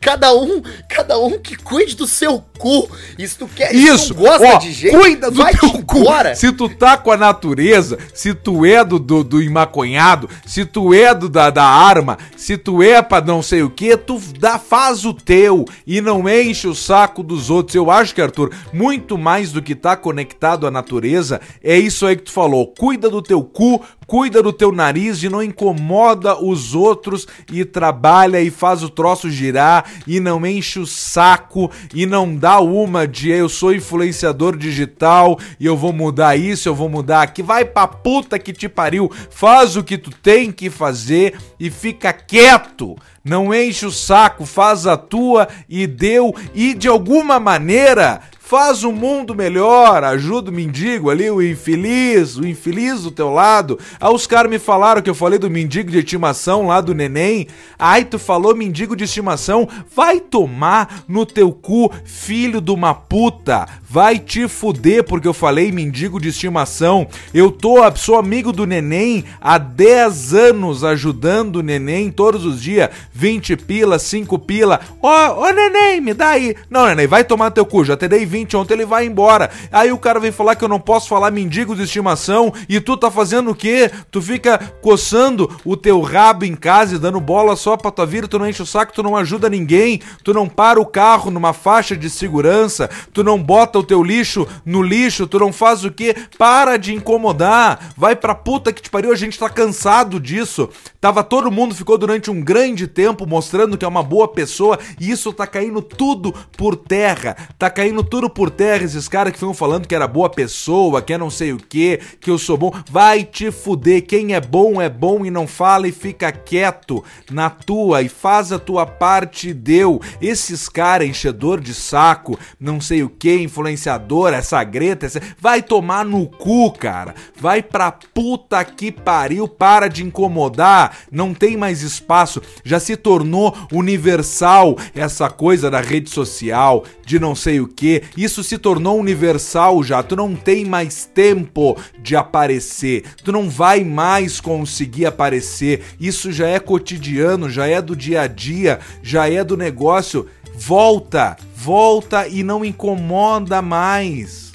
Cada um, cada um que cuide do seu cu. Se tu quer, Isso, tu gosta ó, de gente, cuida do teu cu. Embora. Se tu tá com a natureza, se tu é do, do, do imaconhado, se tu é do da, da arma, se tu é pra não sei o que, tu dá, faz o teu e não enche o saco dos outros. Eu acho que, Arthur, muito mais do que tá conectado à natureza, é isso aí que tu falou. Cuida do teu cu, cuida do teu nariz e não incomoda os outros e trabalha e faz o troço girar e não enche o saco e não dá uma de eu sou influenciador digital e eu vou mudar isso, eu vou mudar aqui. Vai pra puta que te pariu, faz o que tu tem que fazer e fica quieto. Não enche o saco, faz a tua e deu e de alguma maneira Faz o mundo melhor, ajuda o mendigo ali, o infeliz, o infeliz do teu lado. Aí os caras me falaram que eu falei do mendigo de estimação lá do neném. Ai, tu falou mendigo de estimação? Vai tomar no teu cu, filho de uma puta. Vai te fuder porque eu falei mendigo de estimação. Eu tô, sou amigo do neném há 10 anos ajudando o neném todos os dias. 20 pila, 5 pila. Ô, oh, ô neném, me dá aí. Não, neném, vai tomar teu cu, já te dei 20 20 ontem, ele vai embora. Aí o cara vem falar que eu não posso falar mendigo de estimação e tu tá fazendo o quê? Tu fica coçando o teu rabo em casa e dando bola só pra tua vida, tu não enche o saco, tu não ajuda ninguém, tu não para o carro numa faixa de segurança, tu não bota o teu lixo no lixo, tu não faz o quê? Para de incomodar, vai pra puta que te pariu, a gente tá cansado disso. Tava todo mundo ficou durante um grande tempo mostrando que é uma boa pessoa e isso tá caindo tudo por terra, tá caindo tudo por terra esses caras que ficam falando que era boa pessoa, que é não sei o que, que eu sou bom. Vai te fuder. Quem é bom é bom e não fala e fica quieto na tua e faz a tua parte deu. Esses caras enchedor de saco, não sei o que, influenciador, essa greta, essa... vai tomar no cu, cara. Vai pra puta que pariu, para de incomodar. Não tem mais espaço. Já se tornou universal essa coisa da rede social, de não sei o que. Isso se tornou universal já. Tu não tem mais tempo de aparecer. Tu não vai mais conseguir aparecer. Isso já é cotidiano, já é do dia a dia, já é do negócio. Volta, volta e não incomoda mais.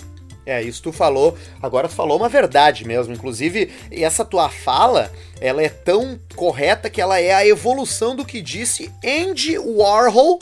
É, isso tu falou, agora tu falou uma verdade mesmo. Inclusive, essa tua fala, ela é tão correta que ela é a evolução do que disse Andy Warhol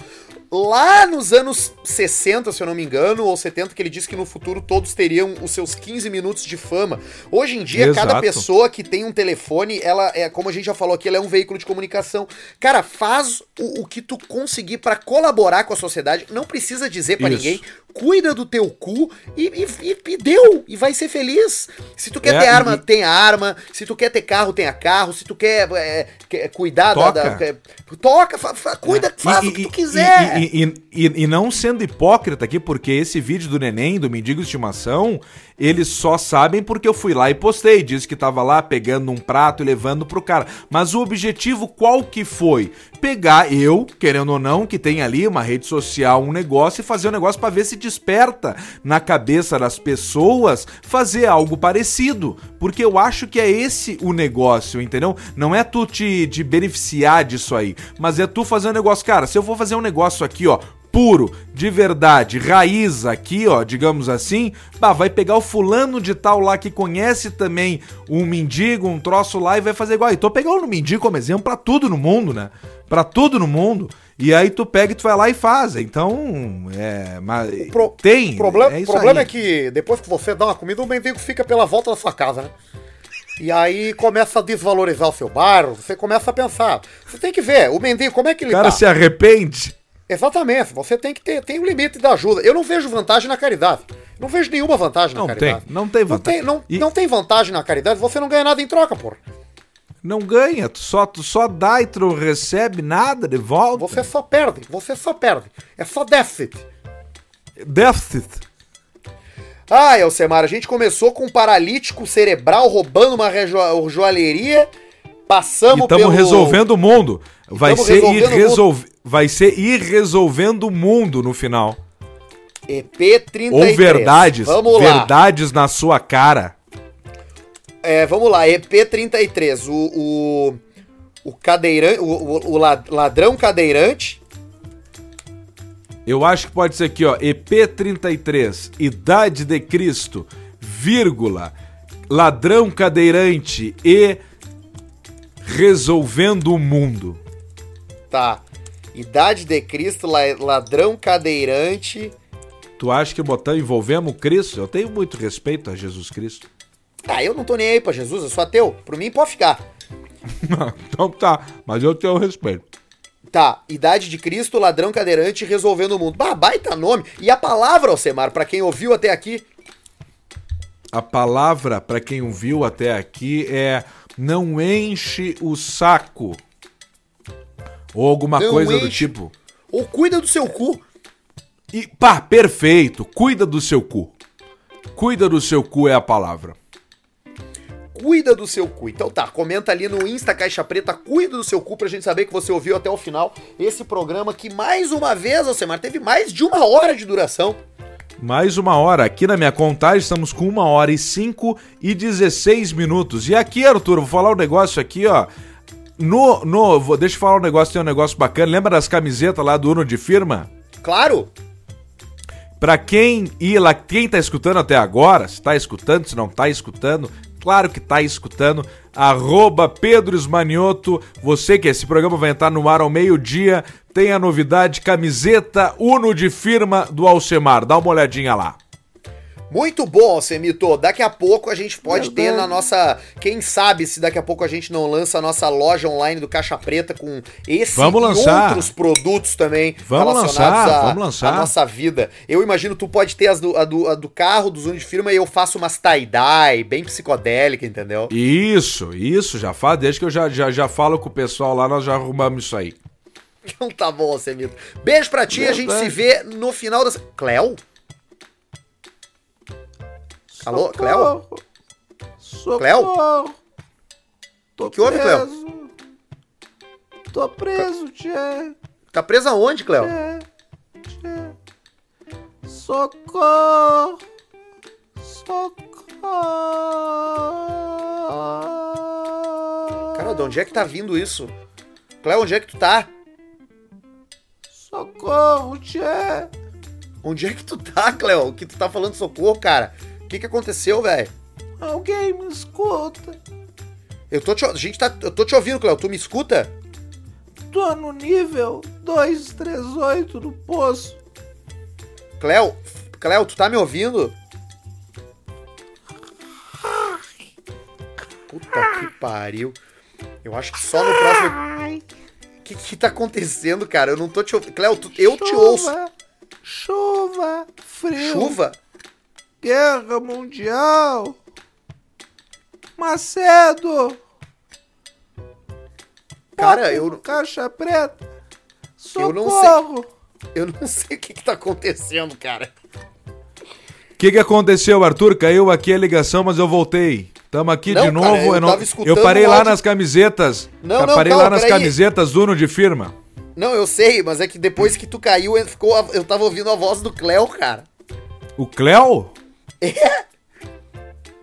lá nos anos 60, se eu não me engano, ou 70, que ele disse que no futuro todos teriam os seus 15 minutos de fama. Hoje em dia, Exato. cada pessoa que tem um telefone, ela é, como a gente já falou aqui, ela é um veículo de comunicação. Cara, faz o, o que tu conseguir para colaborar com a sociedade. Não precisa dizer para ninguém cuida do teu cu e, e, e deu, e vai ser feliz. Se tu quer É, ter arma, e- tenha arma. Se tu quer ter carro, tenha carro. Se tu quer, é, quer cuidar da, Toca. da- quer- Toca, fa- fa- cuida, faz E- o que tu quiser. E, e- não sendo hipócrita aqui, porque esse vídeo do neném, do mendigo de estimação, eles só sabem porque eu fui lá e postei. Disse que tava lá pegando um prato e levando pro cara. Mas o objetivo qual que foi? Pegar eu, querendo ou não, que tem ali uma rede social, um negócio, e fazer um negócio pra ver se desperta na cabeça das pessoas fazer algo parecido. Porque eu acho que é esse o negócio, entendeu? Não é tu te, te beneficiar disso aí, mas é tu fazer um negócio. Cara, se eu for fazer um negócio aqui, ó, puro, de verdade, raiz aqui, ó, digamos assim, bah, vai pegar o fulano de tal lá que conhece também um mendigo, um troço lá e vai fazer igual. E tô pegando o mendigo como exemplo pra tudo no mundo, né? Pra tudo no mundo. E aí tu pega e tu vai lá e faz. Então, é, mas Pro- tem, O problema, é o problema aí. é que depois que você dá uma comida, o mendigo fica pela volta da sua casa, né? E aí começa a desvalorizar o seu bairro, você começa a pensar. Você tem que ver, o mendigo, como é que O ele cara tá? se arrepende. Exatamente, você tem que ter, tem um limite da ajuda. Eu não vejo vantagem na caridade. Não vejo nenhuma vantagem na Não caridade. tem, não tem Não vantagem. tem, não, E- não tem vantagem na caridade, você não ganha nada em troca, porra. Não ganha, tu só, tu só dá e tu não recebe nada de volta. Você só perde, você só perde. É só déficit. Déficit. Ah, Elcemar, a gente começou com um paralítico cerebral roubando uma joalheria, passamos E estamos pelo... resolvendo o mundo. Vai tamo ser, ir resolvendo o resolve... Vai ser ir resolvendo o mundo no final. EP33. Ou verdades. Vamos lá. Verdades na sua cara. É, vamos lá, EP33. O, o, o cadeirante, o, o- o la- ladrão cadeirante. Eu acho que pode ser aqui, ó. EP33, Idade de Cristo, vírgula, ladrão cadeirante e resolvendo o mundo. Tá. Idade de Cristo, la- ladrão cadeirante. Tu acha que botamos, envolvemos Cristo? Eu tenho muito respeito a Jesus Cristo. Ah, eu não tô nem aí pra Jesus, eu sou ateu. Por mim, pode ficar. então tá, mas eu tenho respeito. Tá, Idade de Cristo, ladrão cadeirante resolvendo o mundo. Bah, baita nome. E a palavra, Alcemar, pra quem ouviu até aqui. A palavra, pra quem ouviu até aqui, é não enche o saco. Ou alguma coisa do tipo. Ou cuida do seu cu. E pá, perfeito. Cuida do seu cu. Cuida do seu cu é a palavra. Cuida do seu cu. Então tá, comenta ali no Insta Caixa Preta, cuida do seu cu pra gente saber que você ouviu até o final esse programa que mais uma vez, Alcemar, teve mais de uma hora de duração. Mais uma hora. Aqui na minha contagem estamos com uma hora e cinco e 16 minutos. E aqui, Arthur, vou falar um negócio aqui, ó. No, no, vou, deixa eu falar um negócio, tem um negócio bacana. Lembra das camisetas lá do Uno de firma? Claro, Pra quem ir lá, quem tá escutando até agora, se tá escutando, se não tá escutando, claro que tá escutando, arroba Pedro Esmanioto, você que esse programa vai entrar no ar ao meio-dia, tem a novidade, camiseta Uno de firma do Alcemar, dá uma olhadinha lá. Muito bom, Alcemito. Daqui a pouco a gente pode Meu ter Deus. na nossa. Quem sabe se daqui a pouco a gente não lança a nossa loja online do Caixa Preta com esse Vamos e lançar. outros produtos também Vamos lançar, à, vamos lançar. à nossa vida. Eu imagino tu pode ter as do, a, do, a do carro, dos unos de firma, e eu faço umas tie-dye, bem psicodélica, entendeu? Isso, isso, já fala, desde que eu já, já, já falo com o pessoal lá, nós já arrumamos isso aí. Então tá bom, Alcemito. Beijo pra ti, a gente se vê no final da. Cléo? Alô, Cléo? Cléo? Tô que houve, Cléo? preso. Tô preso, tchê. Tá presa aonde, Cléo? Socorro! Socorro! Cara, de onde é que tá vindo isso? Cléo, onde é que tu tá? Socorro, tchê! Onde é que tu tá, Cléo? Que tu tá falando socorro, cara? O que que aconteceu, velho? Alguém me escuta. Eu tô te, a gente tá, eu tô te ouvindo, Cléo. Tu me escuta? Tô no nível 238 do poço. Cléo, Cléo, tu tá me ouvindo? Puta que pariu. Eu acho que só no próximo. O que que tá acontecendo, cara? Eu não tô te ouvindo. Cléo, tu- eu te ouço. Chuva, frio. Chuva? Guerra mundial. Macedo. Cara, eu- Caixa preta. Eu não sei. Socorro. Eu não sei o que, que tá acontecendo, cara. O que, que aconteceu, Arthur? Caiu aqui a ligação, mas eu voltei. Tamo aqui Não, de cara, novo. eu não- eu parei lá nas camisetas. Não, Eu não, parei calma, lá nas camisetas Uno de firma. Não, eu sei, mas é que depois que tu caiu, eu- ficou, a- eu tava ouvindo a voz do Cléo, cara. O Cléo? É?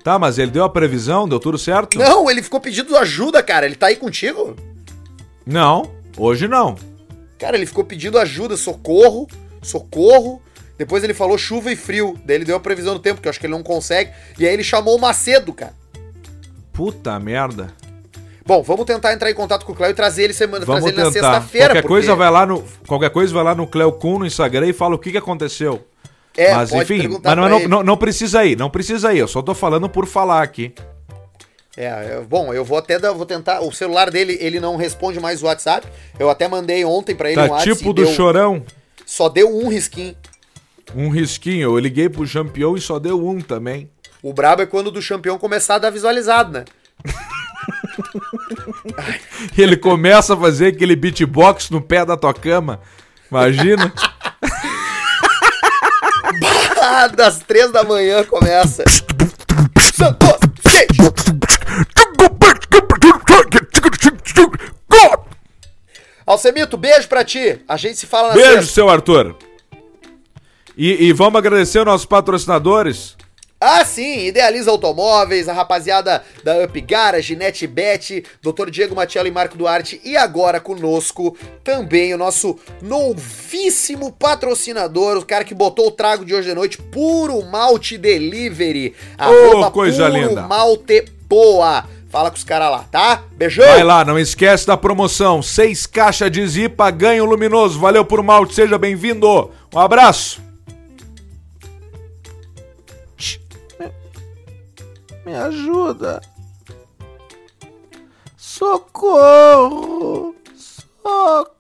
Tá, mas ele deu a previsão, deu tudo certo? Não, ele ficou pedindo ajuda, cara. Ele tá aí contigo? Não, hoje não. Cara, ele ficou pedindo ajuda, socorro, socorro. Depois ele falou chuva e frio. Daí ele deu a previsão do tempo, que eu acho que ele não consegue. E aí ele chamou o Macedo, cara. Puta merda. Bom, vamos tentar entrar em contato com o Cléo e trazer ele semana, Vamos trazer ele na tentar. sexta-feira. Qualquer porque- coisa vai lá no qualquer coisa vai lá no Cleo Kuhn no Instagram e fala o que, que aconteceu. É, mas enfim, mas não, não, não, precisa ir, não precisa ir. Eu só tô falando por falar aqui. É, é, bom, eu vou até dar, vou tentar. O celular dele, ele não responde mais o WhatsApp. Eu até mandei ontem pra ele um Tá WhatsApp. tipo do deu- chorão, Só deu um risquinho. um risquinho. Eu liguei pro campeão e só deu um também. O brabo é quando o do campeão começar a dar visualizado, né? Ele começa a fazer aquele beatbox no pé da tua cama. Imagina. Ah, das três da manhã começa. Santos! Alcemito, beijo pra ti. A gente se fala na Beijo, sexta. seu Arthur. E, e vamos agradecer os nossos patrocinadores. Ah, sim, Idealiza Automóveis, a rapaziada da Up Garage, NetBet, Dr. Diego Matiello e Marco Duarte. E agora conosco também o nosso novíssimo patrocinador, o cara que botou o trago de hoje de noite, Puro Malte Delivery. Ô, coisa linda. Malte Poa. Fala com os caras lá, tá? Beijão! Vai lá, não esquece da promoção. Seis caixas de Zipa, ganho luminoso. Valeu por malte, seja bem-vindo. Um abraço. Me ajuda! Socorro! Socorro!